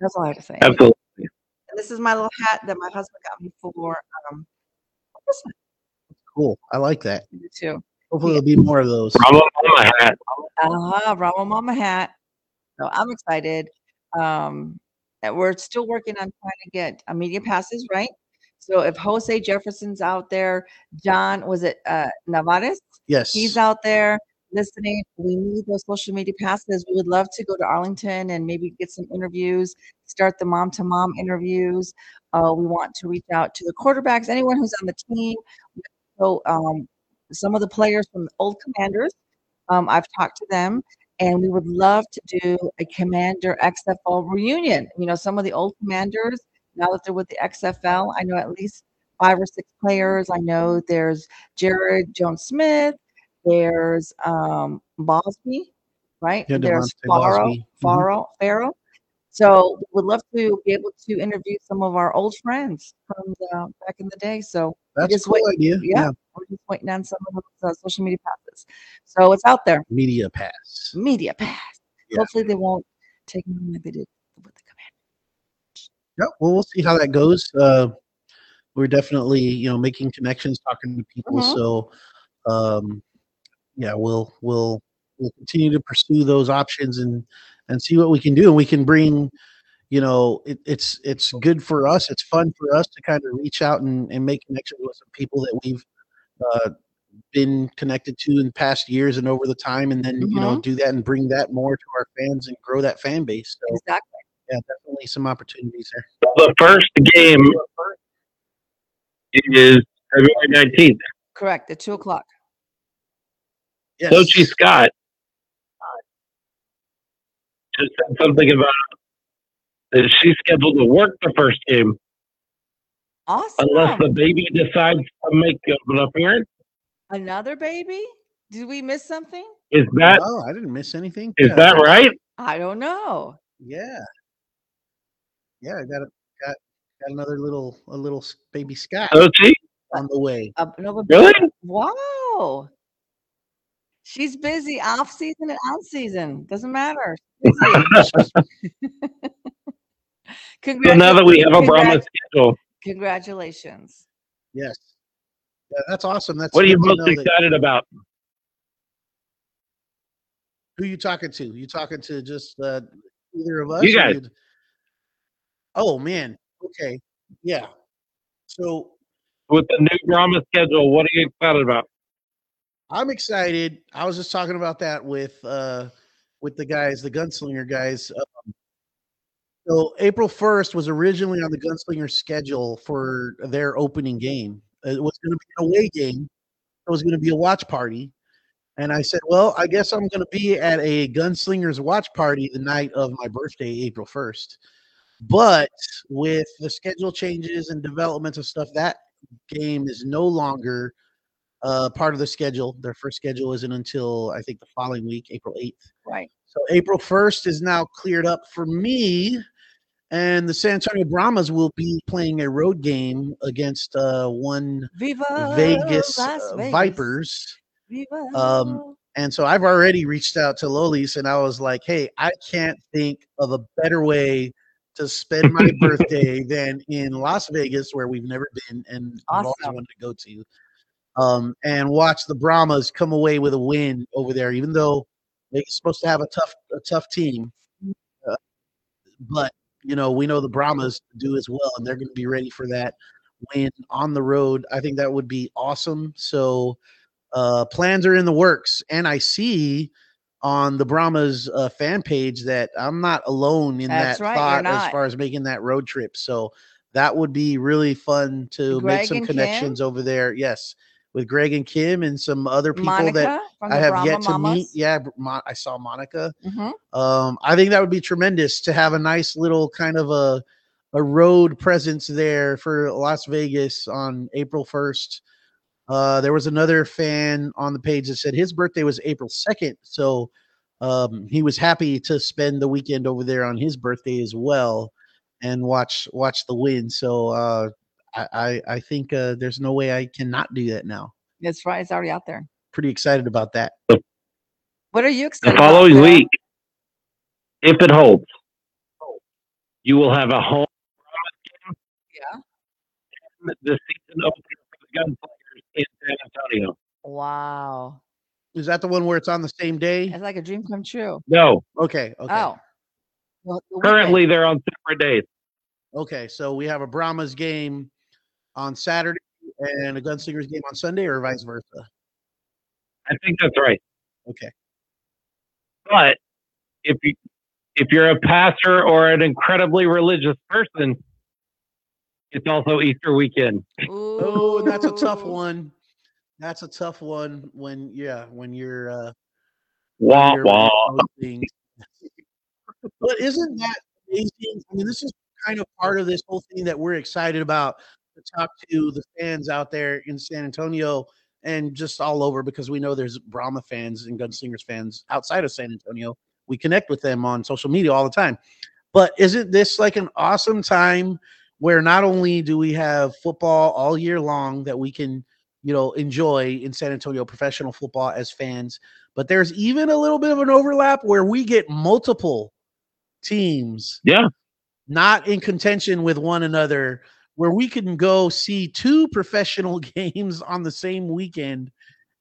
That's all I have to say. And Absolutely. this is my little hat that my husband got me for um Christmas Cool. I like that. Me too. Hopefully, there'll be more of those. Brahma Mama hat. Uh-huh, Brahma Mama hat. So I'm excited. Um, and we're still working on trying to get a media passes, right? So if Jose Jefferson's out there, John, was it uh Navarez? Yes. he's out there listening. We need those social media passes. We would love to go to Arlington and maybe get some interviews, start the mom to mom interviews. Uh, we want to reach out to the quarterbacks, anyone who's on the team. So um, some of the players from the old commanders, um, I've talked to them and we would love to do a commander XFL reunion. You know, some of the old commanders, now that they're with the XFL, I know at least five or six players. I know there's Jared Jones Smith, there's um Bosby, right? Yeah, there's Bosby. Mhm. Faro, Farrow. So would love to be able to interview some of our old friends from the, back in the day. So That's a just cool wait- idea. yeah. Yeah. we're just waiting on some of those uh, social media passes. So it's out there. Media pass. Media pass. Yeah. Hopefully they won't take them like they did with the command. Yeah. Well, we'll see how that goes. Uh, we're definitely, you know, making connections, talking to people. Mhm. So, um, yeah, we'll we'll we'll continue to pursue those options and and see what we can do. And we can bring, you know, it, it's it's good for us. It's fun for us to kind of reach out and, and make connections with some people that we've uh, been connected to in past years and over the time, and then you know do that and bring that more to our fans and grow that fan base. So Exactly. Yeah, definitely some opportunities there. The first game is February nineteenth. Correct. At two o'clock. Yes. Sochi Scott just said something about that she's scheduled to work the first game Awesome. unless the baby decides to make an appearance. Another baby? Did we miss something? Is that oh, I didn't miss anything. is Yeah. that right? I don't know. Yeah. Yeah, I got a, got got another little a little baby Scott Sochi? on the way. Uh, another Really? Wow. She's busy off season and on season. Doesn't matter. Busy. So now that we have a Brahma Congrat- schedule, Congratulations. Yes. Yeah, that's awesome. That's what are you good most know that- excited about? Who you talking to? You talking to just uh, either of us? You or guys. Oh man. Okay. Yeah. So With the new Brahma schedule, what are you excited about? I'm excited. I was just talking about that with uh with the guys, the gunslinger guys. Um, so April 1st was originally on the gunslinger schedule for their opening game. It was going to be an away game. It was going to be a watch party. And I said, well, I guess I'm going to be at a gunslingers watch party the night of my birthday, April 1st. But with the schedule changes and developments of stuff, that game is no longer uh, part of the schedule. Their first schedule isn't until I think the following week, April 8th. Right. So April 1st is now cleared up for me. And the San Antonio Brahmas will be playing a road game against uh, one Viva Vegas, uh, Vegas. Vipers. Viva. Um, And so I've already reached out to Lolis and I was like, hey, I can't think of a better way to spend my birthday than in Las Vegas, where we've never been and we've always wanted to go to. Um, and watch the Brahmas come away with a win over there, even though they're supposed to have a tough a tough team. Uh, but you know, we know the Brahmas do as well, and they're going to be ready for that win on the road. I think that would be awesome. So uh, plans are in the works, and I see on the Brahmas uh, fan page that I'm not alone in That's that right, thought as far as making that road trip. So that would be really fun to Greg make some and Kim? connections over there. Yes, with Greg and Kim and some other people Monica that I have Brahma yet to meet. Yeah, Mon- I saw Monica. Mhm. Um, I think that would be tremendous to have a nice little kind of a a road presence there for Las Vegas on April 1st. Uh, there was another fan on the page that said his birthday was April 2nd, so um, he was happy to spend the weekend over there on his birthday as well and watch watch the win. So uh, I I, I think uh, there's no way I cannot do that now. That's right. It's already out there. Pretty excited about that. What are you The excited about, following Phil? week, if it holds, you will have a home Yeah. the season opener for the Gunslingers in San Antonio. Wow. Is that the one where it's on the same day? It's like a dream come true. No, Okay. Okay. Oh. Well, the currently they're on separate days. Okay, so we have a Brahmas game on Saturday and a Gunslingers game on Sunday, or vice versa. I think that's right. Okay. But if you if you're a pastor or an incredibly religious person, it's also Easter weekend. Oh, that's a tough one. That's a tough one when yeah, when you're uh Wah you're wah. but isn't that amazing? I mean, this is kind of part of this whole thing that we're excited about to talk to the fans out there in San Antonio and just all over because we know there's Brahma fans and Gunslingers fans outside of San Antonio. We connect with them on social media all the time. But isn't this like an awesome time where not only do we have football all year long that we can, you know, enjoy in San Antonio professional football as fans, but there's even a little bit of an overlap where we get multiple teams Yeah. not in contention with one another where we can go see two professional games on the same weekend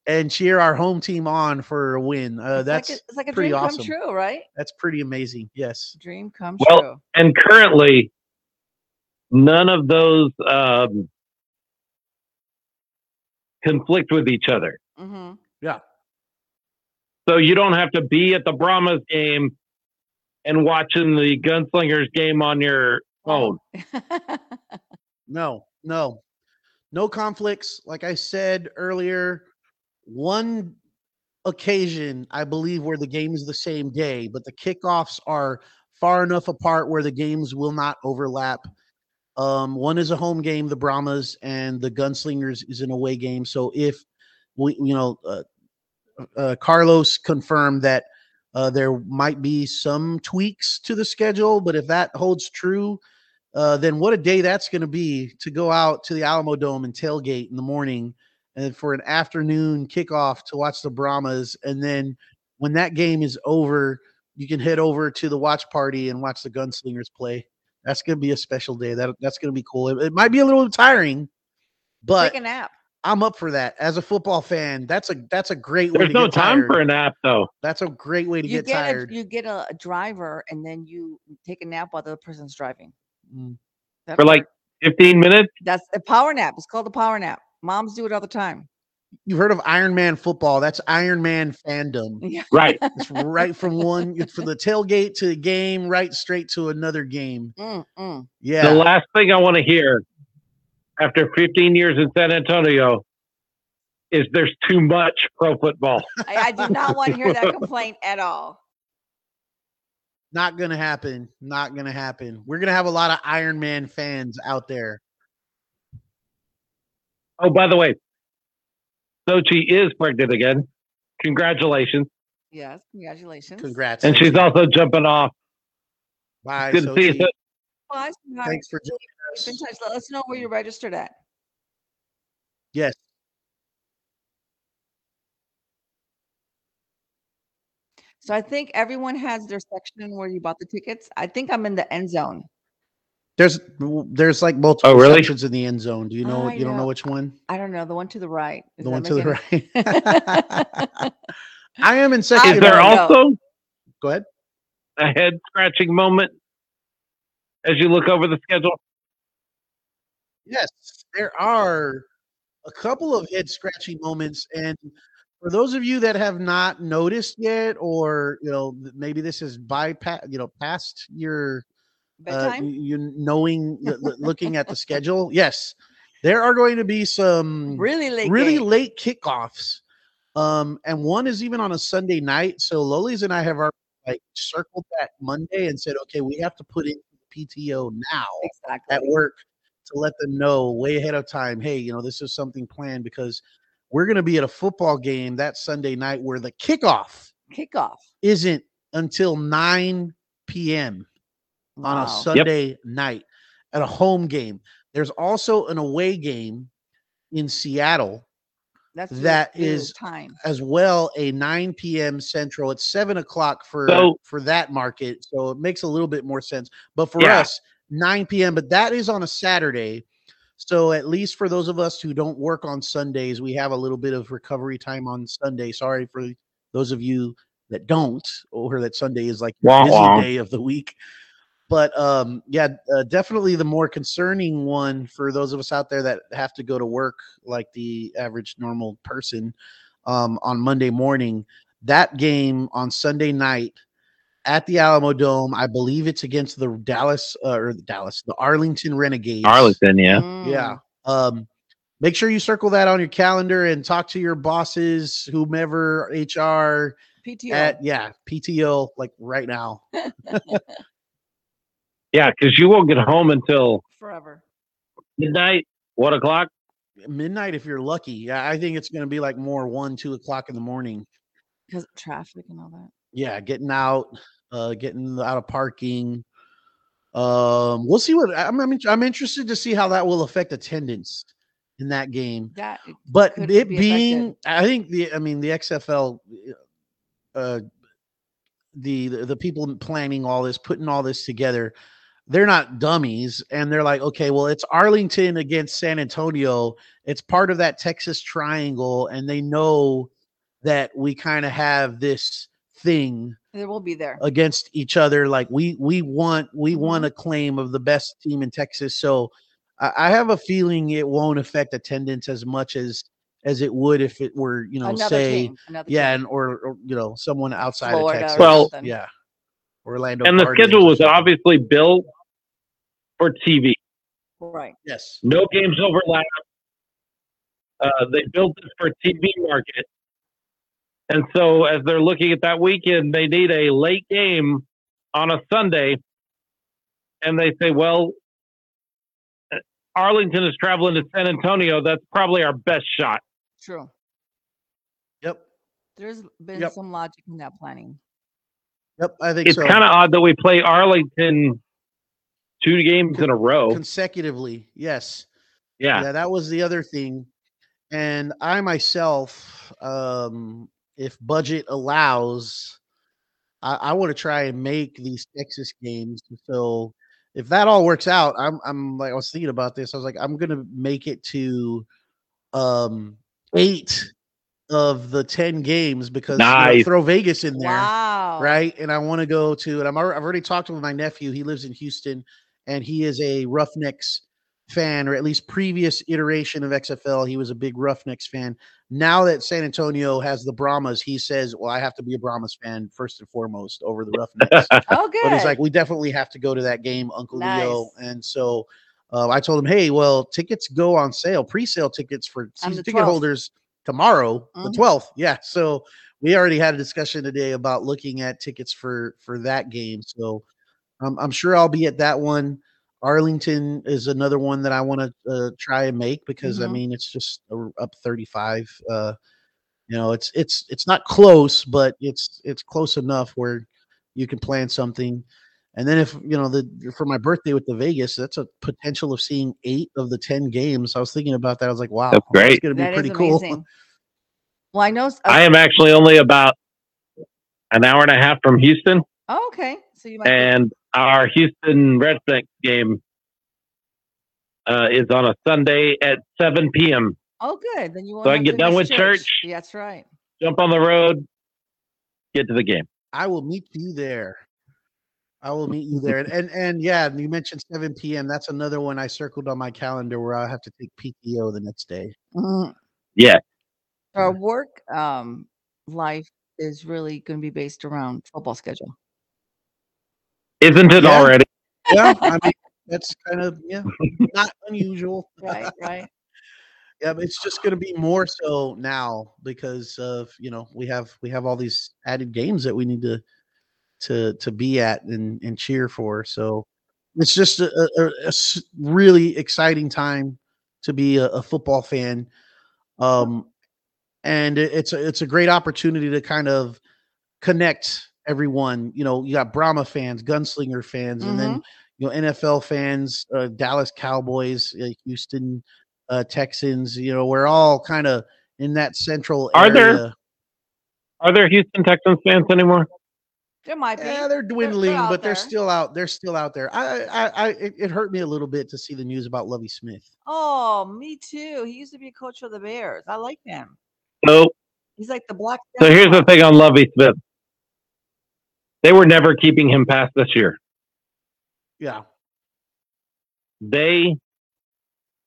and cheer our home team on for a win. Uh, It's that's like a, it's like a pretty dream awesome. come true, right? that's pretty amazing. Yes. Dream come Well, true. And currently, none of those um, conflict with each other. hmm So you don't have to be at the Brahmas game and watching the Gunslingers game on your phone. No, no, no conflicts. Like I said earlier, one occasion I believe where the game is the same day, but the kickoffs are far enough apart where the games will not overlap. Um, one is a home game, the Brahmas, and the Gunslingers is an away game. So if we, you know, uh, uh, Carlos confirmed that uh, there might be some tweaks to the schedule, but if that holds true, uh, then what a day that's going to be to go out to the Alamodome and tailgate in the morning and for an afternoon kickoff to watch the Brahmas. And then when that game is over, you can head over to the watch party and watch the Gunslingers play. That's going to be a special day. That that's going to be cool. It, it might be a little tiring, but Take a nap. I'm up for that. As a football fan, that's a that's a great way There's to no get time tired. for a nap though. That's a great way to You get, get tired. a, you get a, a driver and then you take a nap while the other person's driving. Mm. For like 15 minutes. that's a power nap. It's called a power nap. Moms do it all the time. You've heard of Iron Man football? That's Iron Man fandom. Yeah. Right. It's right from one it's from the tailgate to the game, right straight to another game. Mm, mm. The last thing I want to hear after 15 years in San Antonio is there's too much pro football. I, I do not want to hear that complaint at all. not gonna happen. Not gonna happen. We're gonna have a lot of Iron Man fans out there. Oh, by the way, Sochi is pregnant again. Congratulations. Yes, congratulations. Congrats. And she's also jumping off. Bye. Good to see you. Bye. Thanks for joining us. Let us know where you're registered at. Yes. So I think everyone has their section where you bought the tickets. I think I'm in the end zone. There's there's like multiple Oh, really? sections in the end zone. Do you know I you don't know know. which one? I don't know the one to the right. Does the one to the any- right. I am in second. I there don't know. also Go ahead. a head scratching moment as you look over the schedule? Yes, there are a couple of head scratching moments. And for those of you that have not noticed yet, or you know, maybe this is bypass, you know, past your uh, you knowing, l- l- looking at the schedule. Yes, there are going to be some really late. really game. late kickoffs. Um, and one is even on a Sunday night. So Loli's and I have our like circled that Monday and said, okay, we have to put in PTO now Exactly. at work to let them know way ahead of time hey you know this is something planned because we're going to be at a football game that sunday night where the kickoff Kickoff. isn't until 9 p.m on Wow. a sunday night at a home game there's also an away game in seattle That's your- that your is- time. as well a 9 p.m central it's 7 o'clock for So- for that market so it makes a little bit more sense but for Yeah. us 9 p.m but that is on a saturday so at least for those of us who don't work on sundays we have a little bit of recovery time on sunday sorry for those of you that don't or that sunday is like your Wah, busy wah. day of the week but um yeah uh, definitely the more concerning one for those of us out there that have to go to work like the average normal person um on monday morning that game on sunday night at the alamodome i believe it's against the dallas uh, or the dallas the arlington renegades Arlington, yeah. yeah Mm. um make sure you circle that on your calendar and talk to your bosses whomever hr PTO. at yeah pto like right now Yeah, because you won't get home until forever. midnight, one o'clock. midnight if you're lucky. Yeah, I think it's going to be like more one, two o'clock in the morning. Because traffic and all that. Yeah, getting out, uh, getting out of parking. Um, we'll see what I'm. I'm, I'm interested to see how that will affect attendance in that game. That But it be being, I think the, I mean, the XFL, uh, the, the the people planning all this, putting all this together, they're not dummies, and they're like, okay, well, it's Arlington against San Antonio. It's part of that Texas triangle, and they know that we kind of have this thing there will be there. against each other. Like we we want we Mhm. want a claim of the best team in Texas. So I, I have a feeling it won't affect attendance as much as as it would if it were, you know, Another say, team, yeah, team. and or, or you know, someone outside Florida of Texas. Well- something. yeah, Orlando. And the Guardians schedule was obviously built for TV. right. yes, No games overlap. Uh, they built this for TV market. And so as they're looking at that weekend, they need a late game on a Sunday. And they say, well, uh, Arlington is traveling to San Antonio. That's probably our best shot. True. yep, There's been Yep. some logic in that planning. yep. I think It's so. kind of odd that we play Arlington two games in a row. consecutively. Yes. Yeah. yeah that was the other thing and i myself um if budget allows i, I want to try and make these texas games so if that all works out i'm i'm like i was thinking about this i was like i'm gonna make it to um eight of the 10 games because you know, throw vegas in there Wow. right? And I want to go to, and I'm I've already talked with my nephew. He lives in Houston, and he is a Roughnecks fan, or at least previous iteration of XFL. He was a big Roughnecks fan. Now that San Antonio has the Brahmas, he says, "Well, I have to be a Brahmas fan first and foremost over the Roughnecks." Oh, good. but he's like, "We definitely have to go to that game, Uncle Leo." Nice. And so. Uh, I told him, "Hey, well, tickets go on sale, pre-sale tickets for season ticket 12th. holders tomorrow, the Mhm. 12th. Yeah, so we already had a discussion today about looking at tickets for for that game. So um, I'm sure I'll be at that one. Arlington is another one that I want to uh, try and make because I Mhm. mean it's just up 35. Uh, you know, it's it's it's not close, but it's it's close enough where you can plan something. And then if you know the for my birthday with the Vegas, that's a potential of seeing eight of the ten games. I was thinking about that. I was like, wow, That's great. It's gonna be That is pretty cool. Well, I know. I am actually only about an hour and a half from Houston, Oh, okay. So you might. be- and our Houston Red Sox game uh, is on a Sunday at 7 p.m. oh, good. Then you won't So I can to get done with church. Yeah, that's right. Jump on the road, get to the game. I will meet you there. I will meet you there. And and, and yeah, you mentioned 7 p.m. That's another one I circled on my calendar where I have to take PTO the next day. Mhm. Yeah. Our work um, life is really going to be based around football schedule. Isn't it Yeah. already? Yeah, I mean that's kind of yeah, not unusual. Right. Right. Yeah, but it's just going to be more so now because of you know we have we have all these added games that we need to to to be at and and cheer for. So it's just a really exciting time to be a, a football fan, um, and it- it's a, it's a great opportunity to kind of connect everyone. You know, you got Brahma fans, Gunslinger fans, and then you know NFL fans, uh, Dallas Cowboys, uh, Houston uh, Texans. You know, we're all kind of in that central Are there- area. Are there Houston Texans fans anymore? There might be. Yeah, they're dwindling, out but they're there. still out. They're still out there. I, I, I it, it hurt me a little bit to see the news about Lovie Smith. Oh, me too. He used to be a coach for the Bears. I like him. So, He's like the black. so here's the thing on Lovie Smith. They were never keeping him past this year. Yeah, They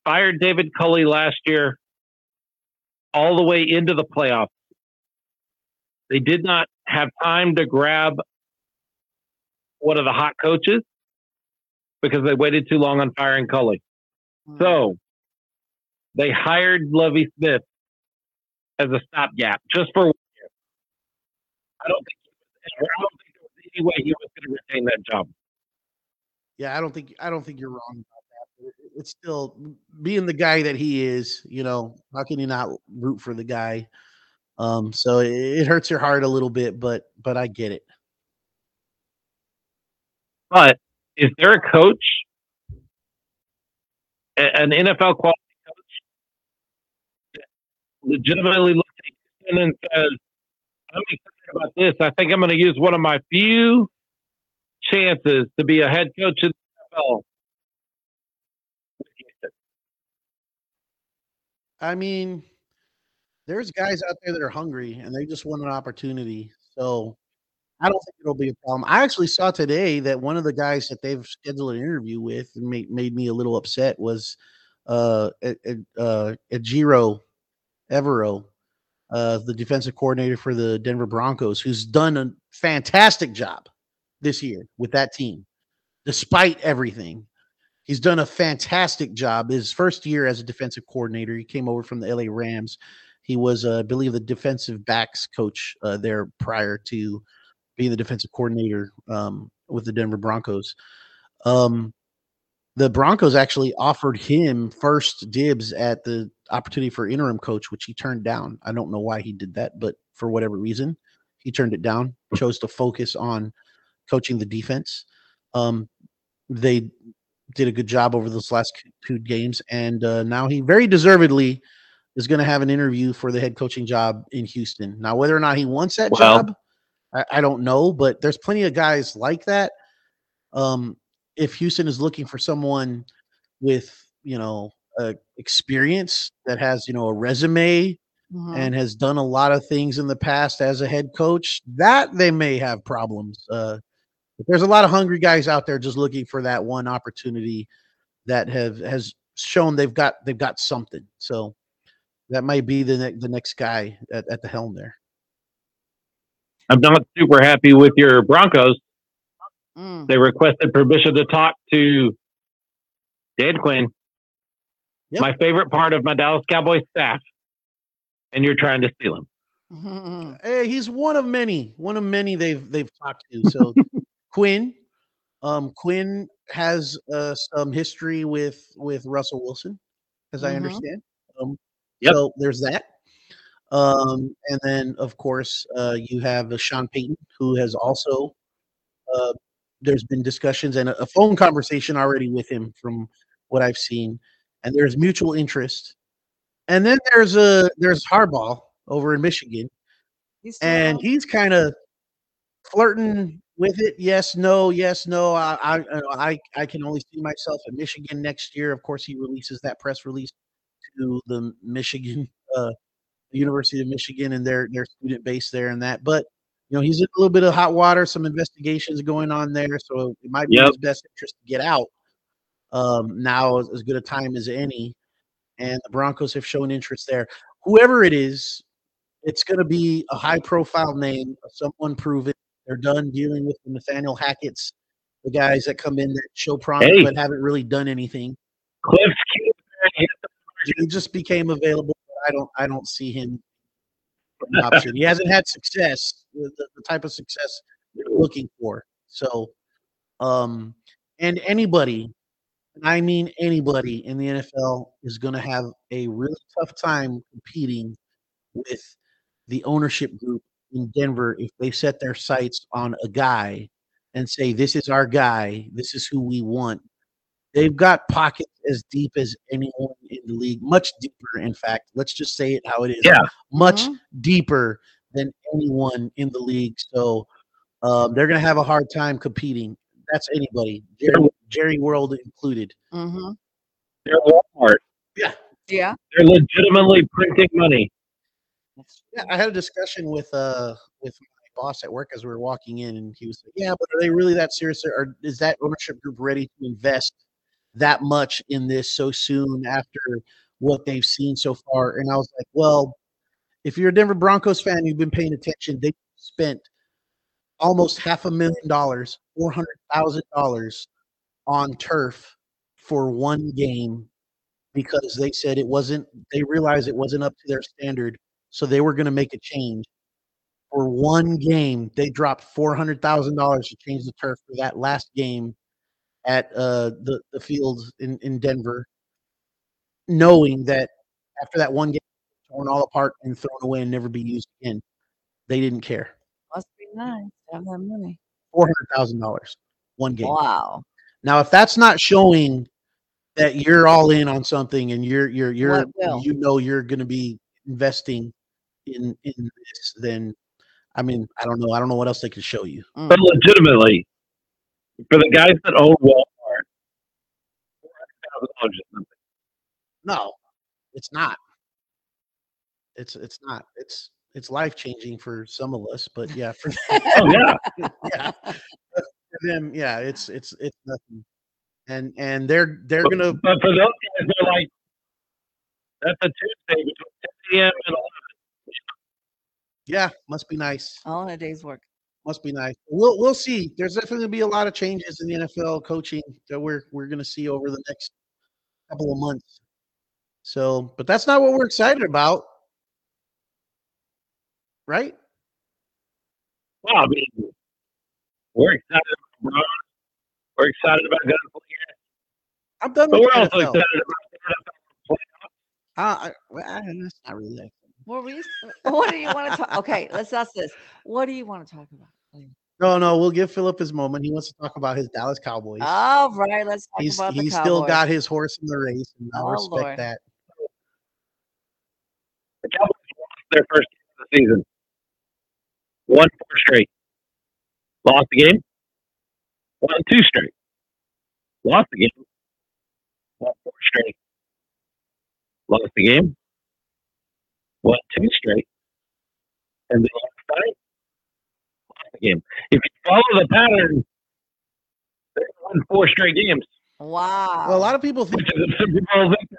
fired David Culley last year all the way into the playoffs. They did not have time to grab one of the hot coaches because they waited too long on firing Culley. Mm. So they hired Lovie Smith as a stopgap just for one year. I don't think he was, I don't think there was any way he was going to retain that job. yeah. I don't think I don't think you're wrong about that. It's still being the guy that he is. You know, how can you not root for the guy? Um, so it, it hurts your heart a little bit, but but I get it. But is there a coach, an NFL quality coach, that legitimately looks at and says, I'm about this. I think I'm going to use one of my few chances to be a head coach in the NFL. I mean, there's guys out there that are hungry and they just want an opportunity. So I don't think it'll be a problem. I actually saw today that one of the guys that they've scheduled an interview with made, made me a little upset was uh, a, uh, Ejiro Evero, uh, the defensive coordinator for the Denver Broncos, who's done a fantastic job this year with that team, despite everything. He's done a fantastic job. His first year as a defensive coordinator, he came over from the LA Rams. He was, uh, I believe, the defensive backs coach uh, there prior to being the defensive coordinator um, with the Denver Broncos. Um, the Broncos actually offered him first dibs at the opportunity for interim coach, which he turned down. I don't know why he did that, but for whatever reason, he turned it down. Chose to focus on coaching the defense. Um, they did a good job over those last two games, and uh, now he very deservedly is going to have an interview for the head coaching job in Houston. Now, whether or not he wants that Well- job, I, I don't know, but there's plenty of guys like that. Um, if Houston is looking for someone with you know uh, experience that has you know a resume Mhm. and has done a lot of things in the past as a head coach, that they may have problems. Uh, but there's a lot of hungry guys out there just looking for that one opportunity that have has shown they've got they've got something. So that might be the ne- the next guy at, at the helm there. I'm not super happy with your Broncos. Mm. They requested permission to talk to Dan Quinn, Yep. my favorite part of my Dallas Cowboys staff, and you're trying to steal him. Mhm. Hey, he's one of many, one of many they've they've talked to. So Quinn, um, Quinn has uh, some history with with Russell Wilson, as I Mhm. understand. Um, Yep. So there's that. Um, and then of course uh, you have uh, Sean Payton, who has also uh, there's been discussions and a, a phone conversation already with him from what I've seen, and there's mutual interest. And then there's a there's Harbaugh over in Michigan He's and out? he's kind of flirting with it. Yes, no, yes, no. I, I, uh, I, I can only see myself in Michigan next year. Of course, he releases that press release to the Michigan, uh, University of Michigan, and their their student base there, and that. But you know, he's in a little bit of hot water. Some investigations going on there, so it might be Yep. his best interest to get out. Um, now is as good a time as any, and the Broncos have shown interest there. Whoever it is, it's going to be a high profile name, someone proven. They're done dealing with the Nathaniel Hackett's, the guys that come in that show promise Hey. but haven't really done anything. Cliff He just became available. But I don't. I don't see him an option. He hasn't had success, the, the, type of success you're looking for. So, um, and anybody, I mean anybody in the NFL is going to have a really tough time competing with the ownership group in Denver if they set their sights on a guy and say, "This is our guy. This is who we want." They've got pockets as deep as anyone in the league, much deeper. In fact, let's just say it how it is. Yeah. much Mhm. deeper than anyone in the league. So um, they're going to have a hard time competing. That's anybody, Jerry, Jerry World included. Mhm. they're Walmart. Yeah. Yeah. They're legitimately printing money. Yeah, I had a discussion with uh with my boss at work as we were walking in, and he was like, "Yeah, but are they really that serious? Or is that ownership group ready to invest that much in this so soon after what they've seen so far?" And I was like, "Well, if you're a Denver Broncos fan, you've been paying attention. They spent almost half a million dollars, four hundred thousand dollars on turf for one game because they said it wasn't. They realized it wasn't up to their standard." so they were going to make a change for one game they dropped $400000 to change the turf for that last game at uh, the, the field in, in denver knowing that after that one game torn all apart and thrown away and never be used again they didn't care Must be nice to have that money. $400000 one game Wow. now if that's not showing that you're all in on something and you're you're you're you know you're going to be investing in in this then i mean i don't know i don't know what else they could show you Mm. But legitimately, for the guys that own Walmart, $400,000 is nothing. no it's not it's it's not it's it's life changing for some of us but yeah for Oh, yeah. yeah for them yeah it's it's it's nothing and and they're they're But, gonna but for those guys, they're like, that's a Tuesday between 10 p.m. and 11. Yeah, must be nice. All in a day's work. Must be nice. We'll we'll see. There's definitely gonna be a lot of changes in the NFL coaching that we're we're gonna see over the next couple of months. So, but that's not what we're excited about, right? Well, I mean, we're excited about Brown. We're excited about Gunslinger, I'm done but with we're the also NFL. excited about playoffs. Uh, I, well, I, that's not really that. What were? What do you want to talk? Okay, let's ask this. What do you want to talk about? No, no, we'll give Philip his moment. He wants to talk about his Dallas Cowboys. All right, let's talk he's about the he's Cowboys. still got his horse in the race, and I Oh, respect Lord. that. The Cowboys lost their first game of the season. Won four straight. Lost the game. Won two straight. Lost the game. Won four straight. Lost the game. Won two straight. And then last night, lost the game. If you follow the pattern, they won four straight games, Wow. Well, a lot of people think which is a Super Bowl victory.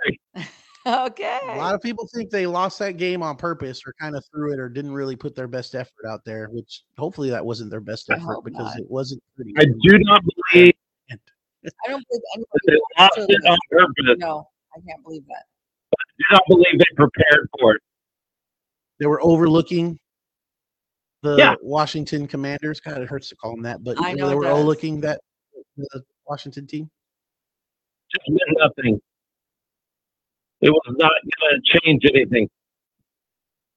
okay. a lot of people think they lost that game on purpose or kind of threw it or didn't really put their best effort out there. Which hopefully that wasn't their best effort because not. it wasn't pretty. I do not believe I don't believe that anybody. they lost it on purpose. No, I can't believe that. I do not believe they prepared for it. They were overlooking the Yeah. Washington Commanders. Kind of hurts to call them that, but I you know they were does. overlooking that the Washington team. Just nothing. It was not going to change anything.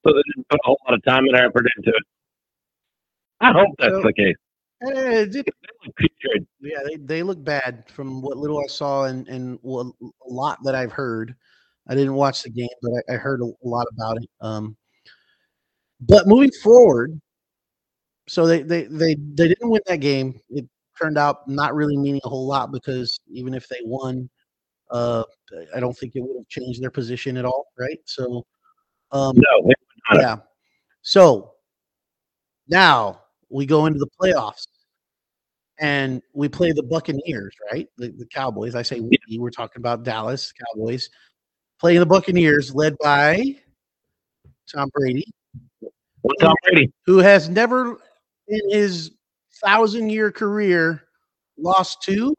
So they didn't put a whole lot of time and effort into it. I hope that's So- the case. Did- They. Yeah, they, they look bad from what little I saw and and what a lot that I've heard. I didn't watch the game, but I, I heard a, a lot about it. Um, but moving forward, so they, they they they didn't win that game. It turned out not really meaning a whole lot because even if they won, uh, I don't think it would have changed their position at all, right? So, um, No, they were not. yeah. So now we go into the playoffs and we play the Buccaneers, right? The, the Cowboys. I say we, we're talking about Dallas Cowboys playing the Buccaneers led by Tom Brady, Tom Brady. who has never in his thousand year career lost to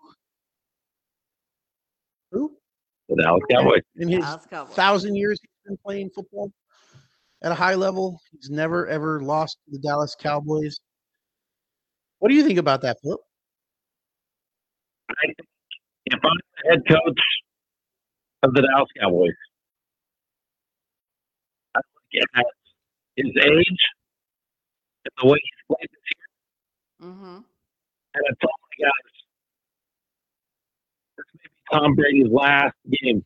who? The Dallas Cowboys. In his Cowboys. thousand years he's been playing football at a high level. He's never ever lost to the Dallas Cowboys. What do you think about that, Philip? I think if I'm the head coach of the Dallas Cowboys, I look at his age and the way he's played this year, Mm-hmm. and I told my guys, this may be Tom Brady's last game.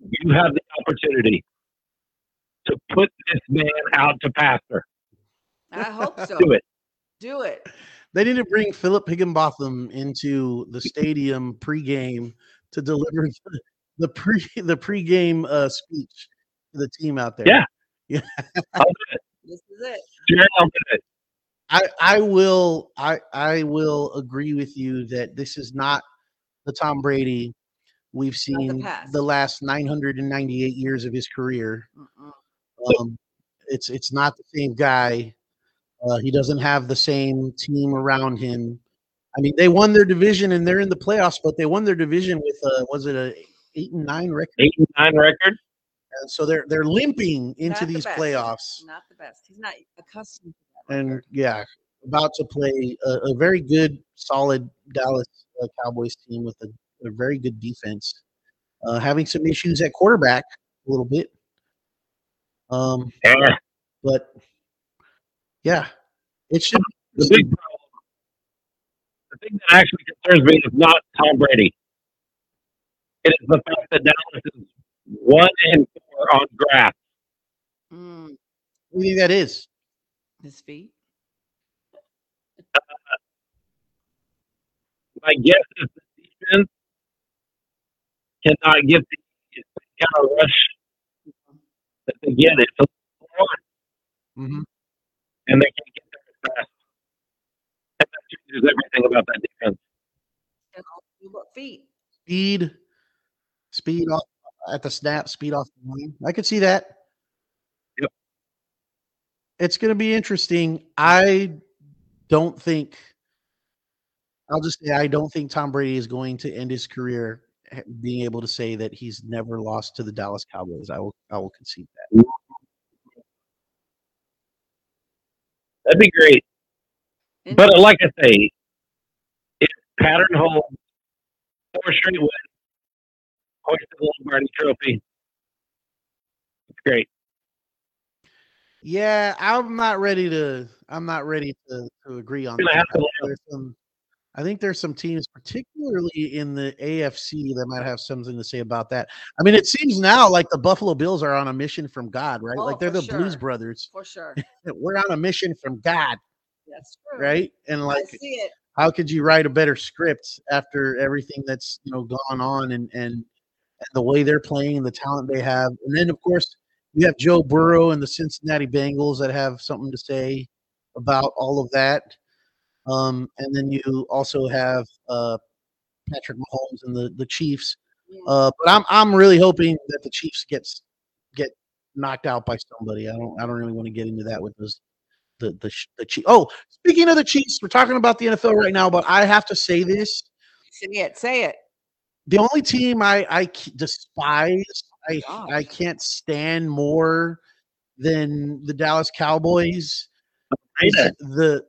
You have the opportunity to put this man out to pasture. I hope so. Do it. Do it. They need to bring Philip Higginbotham into the stadium pregame to deliver the, the pre the pregame uh, speech to the team out there. Yeah. I'll do it. This is it. Jared, I'll do it. I I will I I will agree with you that this is not the Tom Brady we've seen past. the last 998 years of his career. Um, it's it's not the same guy. Uh, he doesn't have the same team around him. I mean, they won their division and they're in the playoffs, but they won their division with uh, was it a eight and nine record? Eight and nine record. And so they're they're limping into Not the these best. playoffs. Not the best. He's not accustomed to that. and yeah, about to play a, a very good, solid Dallas uh, Cowboys team with a, a very good defense. Uh, having some issues at quarterback a little bit, um, Yeah. but yeah, it should. The big problem, the thing that actually concerns me is not Tom Brady. It is the fact that Dallas is one and four on grass. Mm, What do you think that is? his feet. My guess is the defense cannot get the kind of rush that they get. It's a little hard, Mm-hmm. and they can't get there as fast. And that changes everything about that defense. And also what feet? Speed, speed off at the snap, speed off the line. I could see that. Yep. it's going to be interesting. I don't think. I'll just say I don't think Tom Brady is going to end his career eh, being able to say that he's never lost to the Dallas Cowboys. I will. I will concede that. That'd be great. But uh, like I say, if pattern holds, four straight wins, hoist the Lombardi Trophy. It's great. Yeah, I'm not ready to. I'm not ready to, to agree on that. have to there's some. I think there's some teams, particularly in the AFC, that might have something to say about that. I mean, it seems now like the Buffalo Bills are on a mission from God, right? Oh, like they're the Blues. Brothers. For sure. We're on a mission from God, That's true. right? And like, how could you write a better script after everything that's you know gone on and and and the way they're playing, and the talent they have, and then of course you have Joe Burrow and the Cincinnati Bengals that have something to say about all of that. Um, and then you also have uh, Patrick Mahomes and the the Chiefs. Yeah. Uh, but I'm I'm really hoping that the Chiefs gets get knocked out by somebody. I don't I don't really want to get into that with those the the the Chiefs. Oh, speaking of the Chiefs, we're talking about the NFL right now, but I have to say this: Say it. Say it. the only team I I despise, I I can't stand more than the Dallas Cowboys is the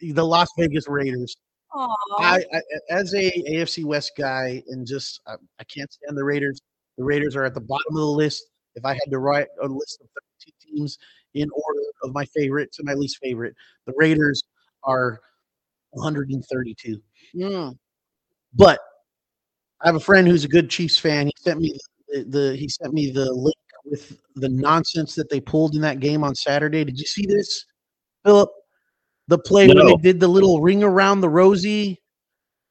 the Las Vegas Raiders. I, I as a AFC West guy and just I, I can't stand the Raiders. The Raiders are at the bottom of the list. If I had to write a list of 32 teams in order of my favorite to my least favorite, the Raiders are 132. Mm. But I have a friend who's a good Chiefs fan. He sent me the, the he sent me the link with the nonsense that they pulled in that game on Saturday. Did you see this, Philip? The play where they did the little ring around the rosy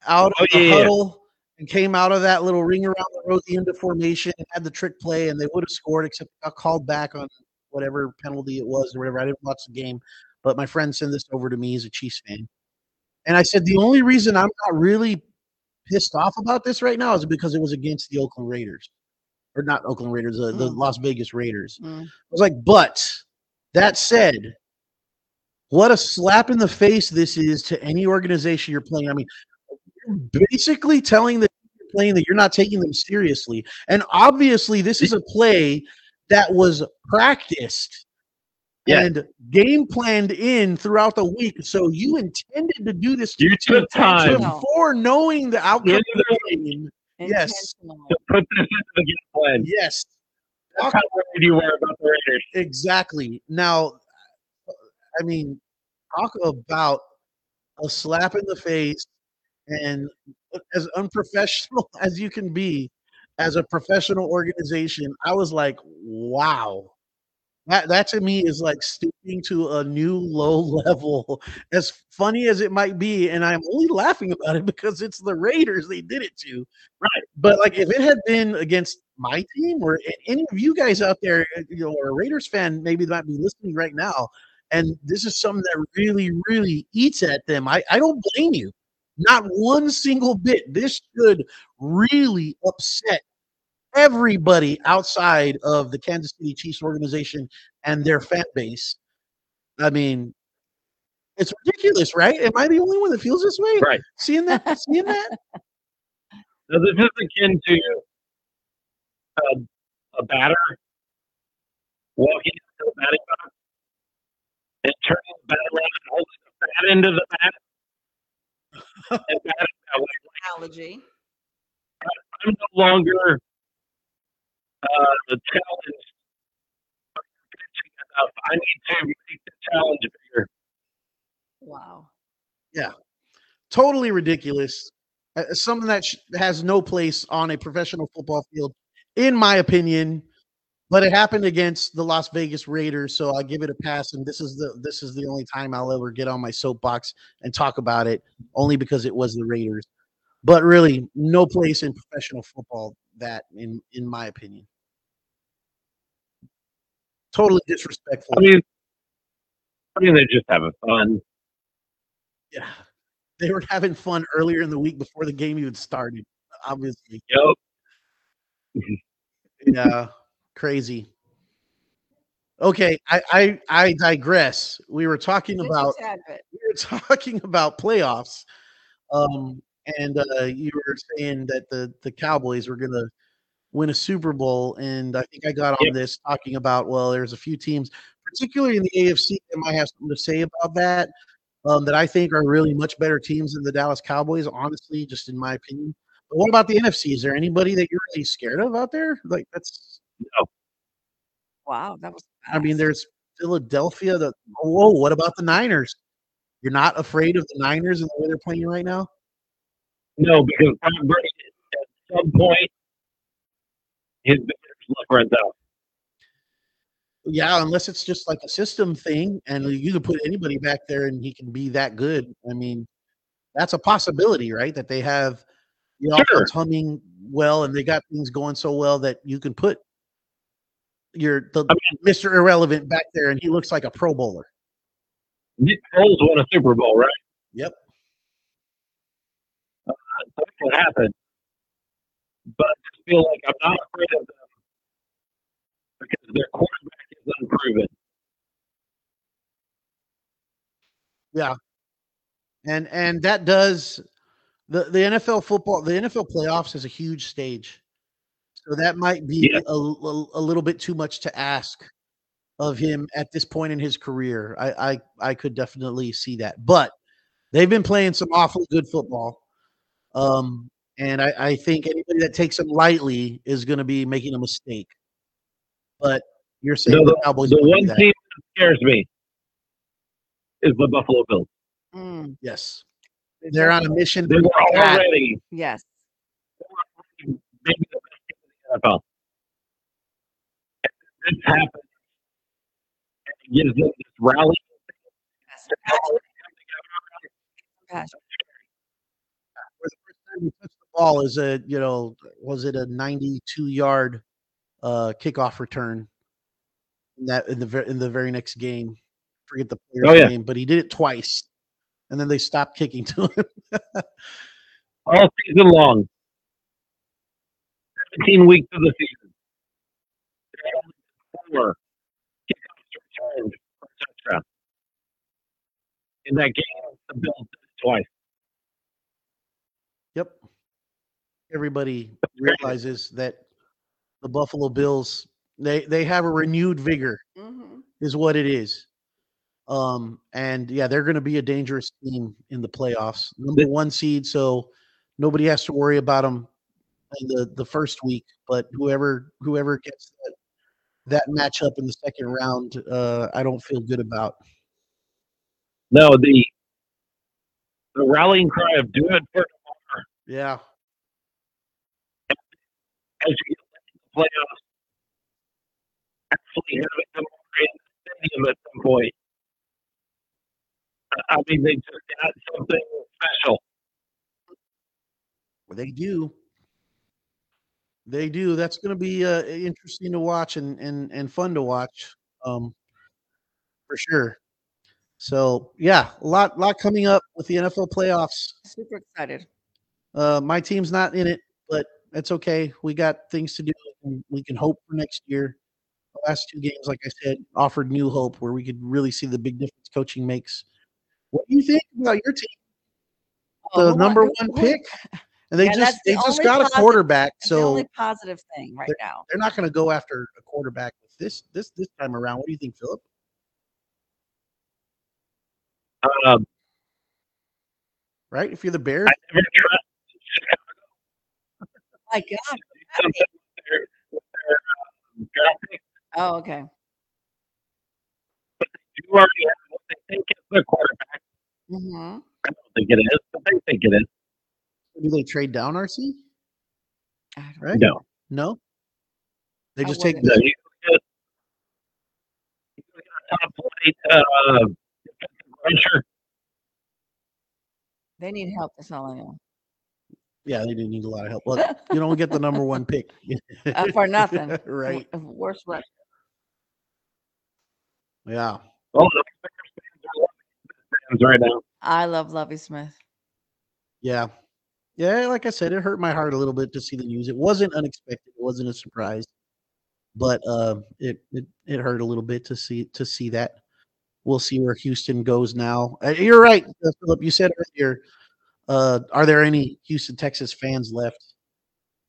out of Oh, the yeah, yeah. huddle and came out of that little ring around the rosy into formation and had the trick play, and they would have scored except got called back on whatever penalty it was or whatever. I didn't watch the game, but my friend sent this over to me. He's a Chiefs fan, and I said the only reason I'm not really pissed off about this right now is because it was against the Oakland Raiders, or not Oakland Raiders, uh, the Mm. Las Vegas Raiders. Mm. I was like, but that said, what a slap in the face this is to any organization you're playing. I mean, you're basically telling the you're playing that you're not taking them seriously. And obviously, this is a play that was practiced Yeah. and game planned in throughout the week. So you intended to do this You took time Intentional. before knowing the outcome of the game. Yes. To put this into the game plan. Yes, how worried you were about the Raiders. exactly. Now, I mean, talk about a slap in the face and as unprofessional as you can be as a professional organization. I was like, wow. That, that to me is like stooping to a new low level, as funny as it might be. And I'm only laughing about it because it's the Raiders they did it to. Right. But like if it had been against my team or any of you guys out there, uh, you know, or a Raiders fan maybe might be listening right now, and this is something that really, really eats at them. I, I don't blame you. Not one single bit. This should really upset everybody outside of the Kansas City Chiefs organization and their fan base. I mean, it's ridiculous, right? Am I the only one that feels this way? Right. Seeing that? Seeing that? Now, this is akin to uh, a batter walking into the batting box and turning the bat around and holding the bat into the bat and batting that way. Analogy. I'm no longer uh, the challenge enough. I need to make the challenge bigger. Wow. Yeah. Totally ridiculous. Uh, something that sh- has no place on a professional football field, in my opinion. But it happened against the Las Vegas Raiders, so I give it a pass. And this is the this is the only time I'll ever get on my soapbox and talk about it, only because it was the Raiders. But really, no place in professional football that, in in my opinion, totally disrespectful. I mean, I mean, they're just having fun. yeah, they were having fun earlier in the week before the game even started. Obviously, know, yeah, crazy. Okay, I, I I digress. We were talking about we were talking about playoffs, um, and uh, you were saying that the the Cowboys were going to win a Super Bowl, and I think I got on Yep. this talking about well, there's a few teams, particularly in the AFC, that might have something to say about that. Um, that I think are really much better teams than the Dallas Cowboys, honestly, just in my opinion. But what about the NFC? Is there anybody that you're really scared of out there? Like that's, Wow, that was. I mean, fast. there's Philadelphia. The whoa, what about the Niners? You're not afraid of the Niners and the way they're playing right now? No, because Tom Brady at some point his luck runs out. Yeah, unless it's just like a system thing, and you can put anybody back there and he can be that good. I mean, that's a possibility, right? That they have the Sure. offense humming well, and they got things going so well that you can put your the I mean, Mr. Irrelevant back there, and he looks like a Pro Bowler. Nick Foles won a Super Bowl, right? Yep. So it can happen. But I feel like I'm not afraid of them because their quarterback is unproven. Yeah, and and that does the the NFL football the NFL playoffs is a huge stage, so that might be Yeah. a, a, a little bit too much to ask of him at this point in his career. I I I could definitely see that, but they've been playing some awfully good football, um, and I, I think anybody that takes them lightly is going to be making a mistake. But you're saying No, the Cowboys The one that. team that scares me is the Buffalo Bills. Mm, Yes, they're on a mission. They were already yes. maybe the best team in the NFL. And this happens. And it gives them this rally. yes. Passion, all come together. passion. where the first time he touched the ball is a you know was it a 92 yard uh kickoff return in that in the ver- in the very next game forget the player's Oh, yeah. name but he did it twice and then they stopped kicking to him all season long. 17 weeks of the season. There are only Four kickoffs returned for a touchdown. In that game, the Bills twice. yep everybody realizes that the buffalo bills they they have a renewed vigor Mhm. is what it is. Um, and yeah, they're going to be a dangerous team in the playoffs. Number one seed, so nobody has to worry about them in the the first week. But whoever whoever gets that that matchup in the second round, uh, I don't feel good about. No, the the rallying cry of "Do it for tomorrow" Yeah, as you get into the playoffs. Actually, have it in the stadium at some point. I- I mean, they just got something special. they do. They do. That's going to be uh, interesting to watch and and and fun to watch, um, for sure. So yeah, a lot lot coming up with the NFL playoffs. Super excited. Uh, my team's not in it, but that's okay. We got things to do. and We can hope for next year. The last two games, like I said, offered new hope where we could really see the big difference coaching makes. What do you think about your team? Oh, The who number one pick, and they Yeah, just that's the they just only got a quarterback, That's the so only positive thing right now. they're not going to go after a quarterback this this this time around. What do you think, Philip? Um, Right? If you're the Bears, I never trust My God. something with their, with their um, draft pick. Oh, okay. Already have what they think is their quarterback. hmm I don't think it is, but they think it is. Do they trade down RC? I don't Right? No, No, they just take. wouldn't. no, you get, you get top flight uh, rusher. They need help. That's all I know. Yeah, they do need a lot of help. Look, you don't get the number one pick Uh, for nothing. right? W- Worst rush. Yeah. Oh, the Bears fans are loving this fans right now. I love Lovie Smith. Yeah. Yeah, like I said, it hurt my heart a little bit to see the news. It wasn't unexpected. It wasn't a surprise. but uh, it, it it hurt a little bit to see to see that. We'll see where Houston goes now. Uh, you're right, uh, Philip. You said earlier, uh, are there any Houston Texas fans left?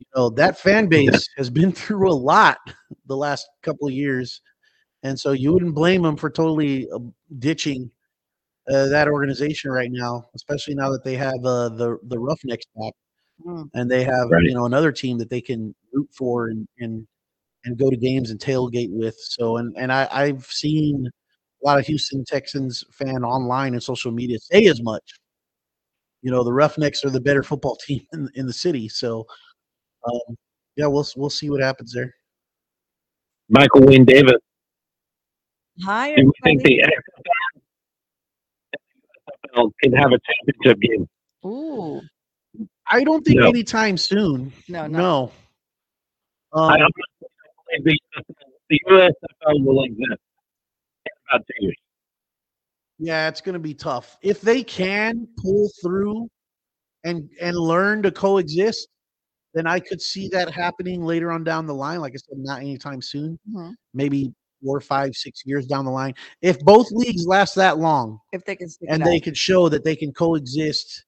You know that fan base has been through a lot the last couple of years, and so you wouldn't blame them for totally uh, ditching uh, that organization right now, especially now that they have uh, the the Roughnecks back Mm. and they have Right. you know another team that they can root for and and and go to games and tailgate with. So and and I, I've seen a lot of Houston Texans fan online and social media say as much. You know, the Roughnecks are the better football team in, in the city. So um, yeah, we'll we'll see what happens there. Michael Wayne Davis. Hi, Do you think everybody. the XFL can have a championship game? Ooh, I don't think No. anytime soon. no, no. No. I Um, honestly don't believe the, the USFL will exist in about two years. Yeah, it's going to be tough. If they can pull through and and learn to coexist, then I could see that happening later on down the line. Like I said, not anytime soon. Mhm. Maybe four, five, six years down the line. If both leagues last that long If they can and they out. could show that they can coexist,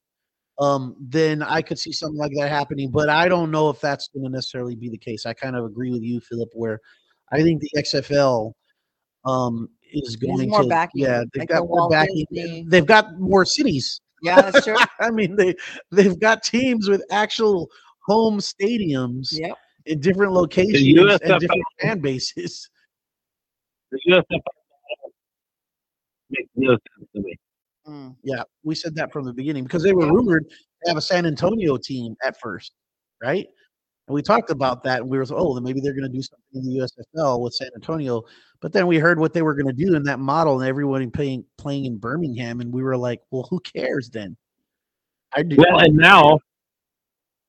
um, then I could see something like that happening. But I don't know if that's going to necessarily be the case. I kind of agree with you, Philip, where I think the XFL um, is going more to backing, yeah they've like the got more Walt backing. Disney. They've got more cities. Yeah, that's true. I mean they they've got teams with actual home stadiums yep. in different locations and different fan bases. The USFL makes no sense to me. Mm. Yeah, we said that from the beginning because they were rumored to have a San Antonio team at first, right? And we talked about that, and we were oh, then maybe they're going to do something in the USFL with San Antonio. But then we heard what they were going to do in that model, and everyone playing playing in Birmingham, and we were like, well, who cares then? I do. Well, and now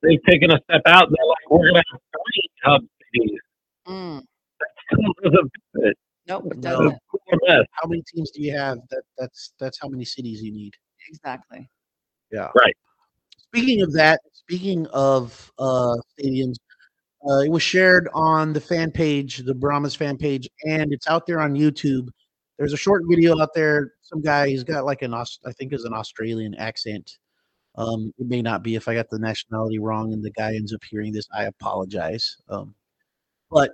they've taken a step out. They're like, we're going to have three hub cities. Mm. Still doesn't fit. Nope, it No. doesn't. Poor how many teams do you have? That that's that's how many cities you need. Exactly. Yeah. Right. Speaking of that, speaking of uh, stadiums, uh, it was shared on the fan page, the Brahmas fan page, and it's out there on YouTube. There's a short video out there. Some guy, he's got like an, I think, is an Australian accent. Um, it may not be if I got the nationality wrong, and the guy ends up hearing this. I apologize. Um, but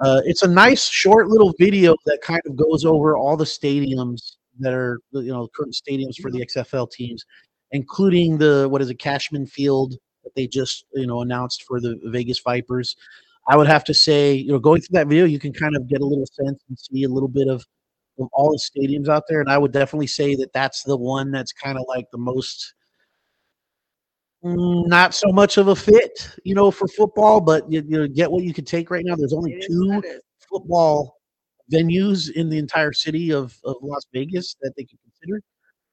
uh, it's a nice short little video that kind of goes over all the stadiums that are you know current stadiums for the XFL teams, including the what is it Cashman Field that they just you know announced for the Vegas Vipers. I would have to say you know going through that video you can kind of get a little sense and see a little bit of of all the stadiums out there, and I would definitely say that that's the one that's kind of like the most not so much of a fit, you know, for football, but you, you get what you could take right now. There's only It is two what it is. football venues in the entire city of, of Las Vegas that they could consider.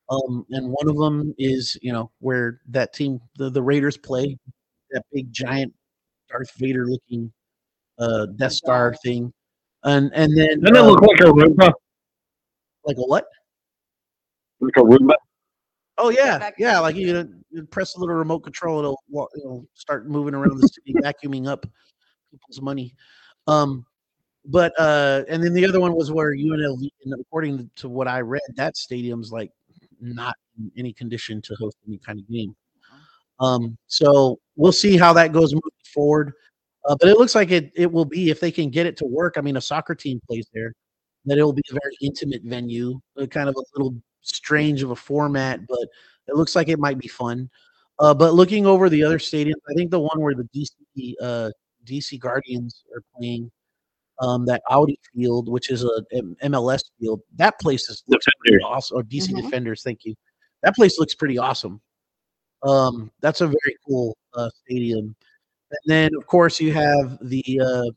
Um, and one of them is, you know, where that team, the, the Raiders play, that big giant Darth Vader looking uh, Death Star thing. And and then Doesn't it uh, look like a Roomba? like a what? Like a Roomba? Oh yeah, yeah. Like you, know, you press a little remote control, it'll it'll start moving around the city, vacuuming up people's money. Um, but uh, and then the other one was where UNLV, and according to what I read, that stadium's like not in any condition to host any kind of game. Um, so we'll see how that goes moving forward. Uh, but it looks like it it will be if they can get it to work. I mean, a soccer team plays there, that it will be a very intimate venue, kind of a little strange of a format, but it looks like it might be fun. Uh, but looking over the other stadiums, I think the one where the DC uh, DC Guardians are playing, um, that Audi Field, which is a M- MLS field, that place is looks pretty awesome. Or DC Mhm. Defenders, thank you. That place looks pretty awesome. Um, that's a very cool uh, stadium. And then, of course, you have the uh,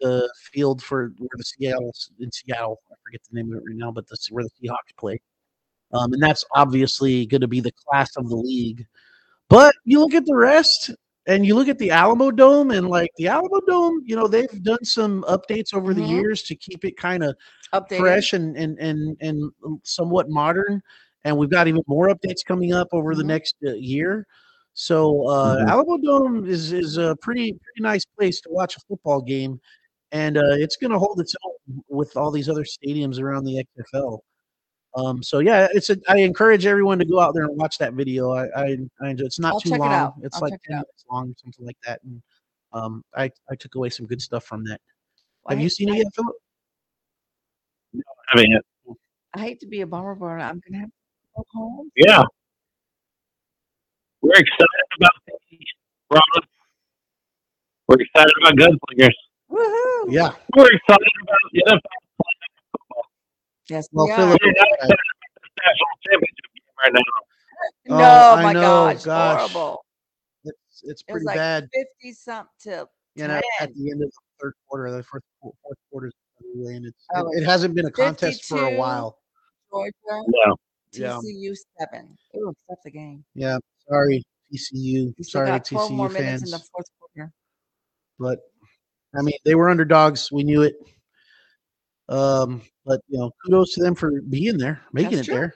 the field for where the Seattle in Seattle. I forget the name of it right now, but that's where the Seahawks play. Um, and that's obviously going to be the class of the league. But you look at the rest, and you look at the Alamodome, and like the Alamodome, you know they've done some updates over the Mhm. years to keep it kind of fresh and and and and somewhat modern. And we've got even more updates coming up over the Mhm. next uh, year. So uh, Mhm. Alamodome is is a pretty pretty nice place to watch a football game. and uh, it's going to hold its own with all these other stadiums around the XFL. Um, so yeah, it's a. I encourage everyone to go out there and watch that video. I I, I enjoy. It's not I'll too check it long. It's I'll like check it ten minutes long, something like that. And um, I I took away some good stuff from that. I Have you seen it yet, Philip? No, I mean, I hate to be a bummer, but I'm gonna have to go home. yeah. We're excited about the Rollins. We're excited about gunslingers. Woohoo! Yeah. We're excited about the NFL Yes, Well, we are. Philip, We're not excited about the national championship game right now. Oh, No, I my know, God, it's gosh. horrible. it's it's It pretty like bad. fifty something to You know, at the end of the third quarter, the fourth fourth quarter, and it's Oh, it, it hasn't been a contest for a while. Georgia, No. Yeah. TCU seven. Ooh, stop the game. Yeah, sorry TCU. You still Sorry got twelve more TCU minutes in the fourth quarter. but I mean they were underdogs. We knew it. Um, but you know, kudos to them for being there, making That's it true. there.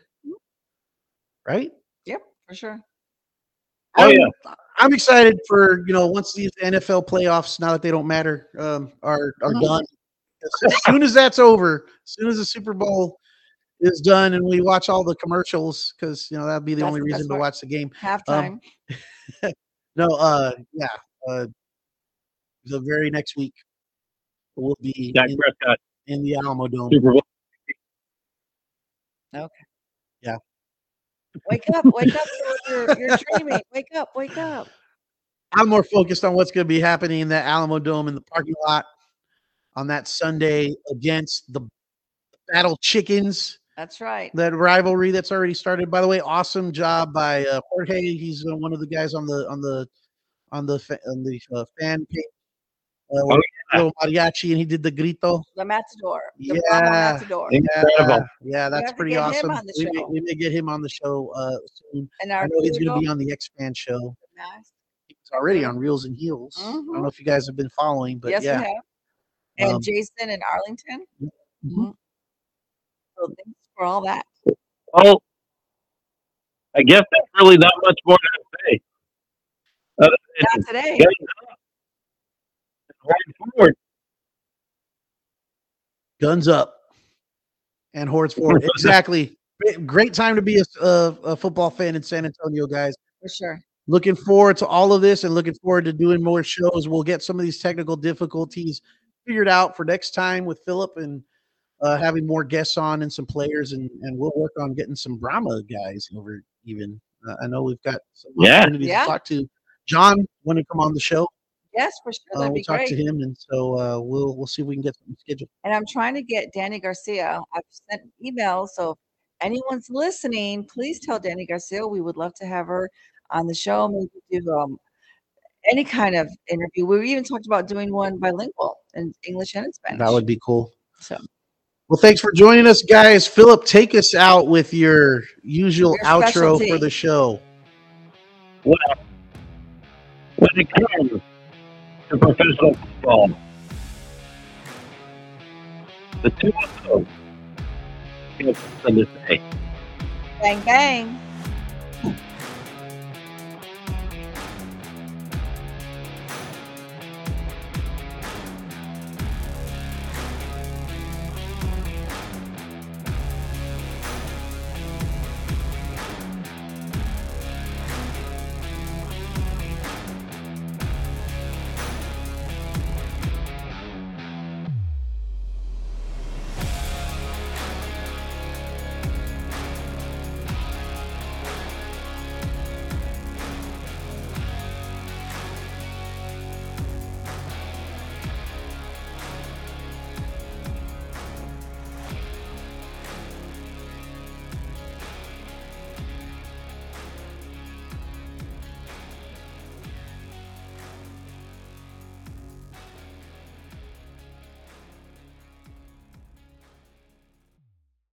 Right? Yep, for sure. Oh, I'm, yeah. I'm excited for you know once these NFL playoffs, now that they don't matter, um, are are Mhm. done. As, as soon as that's over, as soon as the Super Bowl is done, and we watch all the commercials, because you know that'd be the That's only reason to watch the game. Halftime. No, uh, yeah, uh, the very next week will be Dak in, Prescott, in the Alamodome. Super Bowl. wake up, wake up. You're, you're dreaming. Wake up, wake up. I'm more focused on what's going to be happening in the Alamodome in the parking lot on that Sunday against the Battle Chickens. That's right. That rivalry that's already started. By the way, awesome job by uh, Jorge. He's uh, one of the guys on the on the on the fa- on the uh, fan page. Uh, Oh, little mariachi, and he did the grito. The Matador. The Yeah. Brahma Matador. Incredible. Yeah, yeah, that's have to pretty get him awesome. on the we, may, show. we may get him on the show uh, soon. And I know he's going to be on the X Fan show. Nice. He's already on Reels and Heels. I don't Mhm. know if you guys have been following, but yes, yeah. we have. And Um, Jason in Arlington. Mhm. Mhm. So thanks for all that. Well, I guess that's really not much more to say. Other than Not today. Guns up and hold forward. guns up and hordes forward. exactly. Great- Great time to be a, a, a football fan in San Antonio, guys. For sure. Looking forward to all of this and looking forward to doing more shows. We'll get some of these technical difficulties figured out for next time with Philip and uh, having more guests on and some players, and, and we'll work on getting some Brahma guys over even. Uh, I know we've got some Yeah. opportunities Yeah. to talk to. John, want to come on the show? Yes, for sure. Uh, That'd we'll be talk great. to him, and so uh, we'll we'll see if we can get something scheduled. And I'm trying to get Danny Garcia. I've sent emails. So if anyone's listening, please tell Danny Garcia we would love to have her on the show. Maybe do um, any kind of interview. We even talked about doing one bilingual in English and in Spanish. That would be cool. so Well, thanks for joining us, guys. Philip, take us out with your usual Your outro specialty. for the show. Well, when it comes to professional football, the two of something bang bang.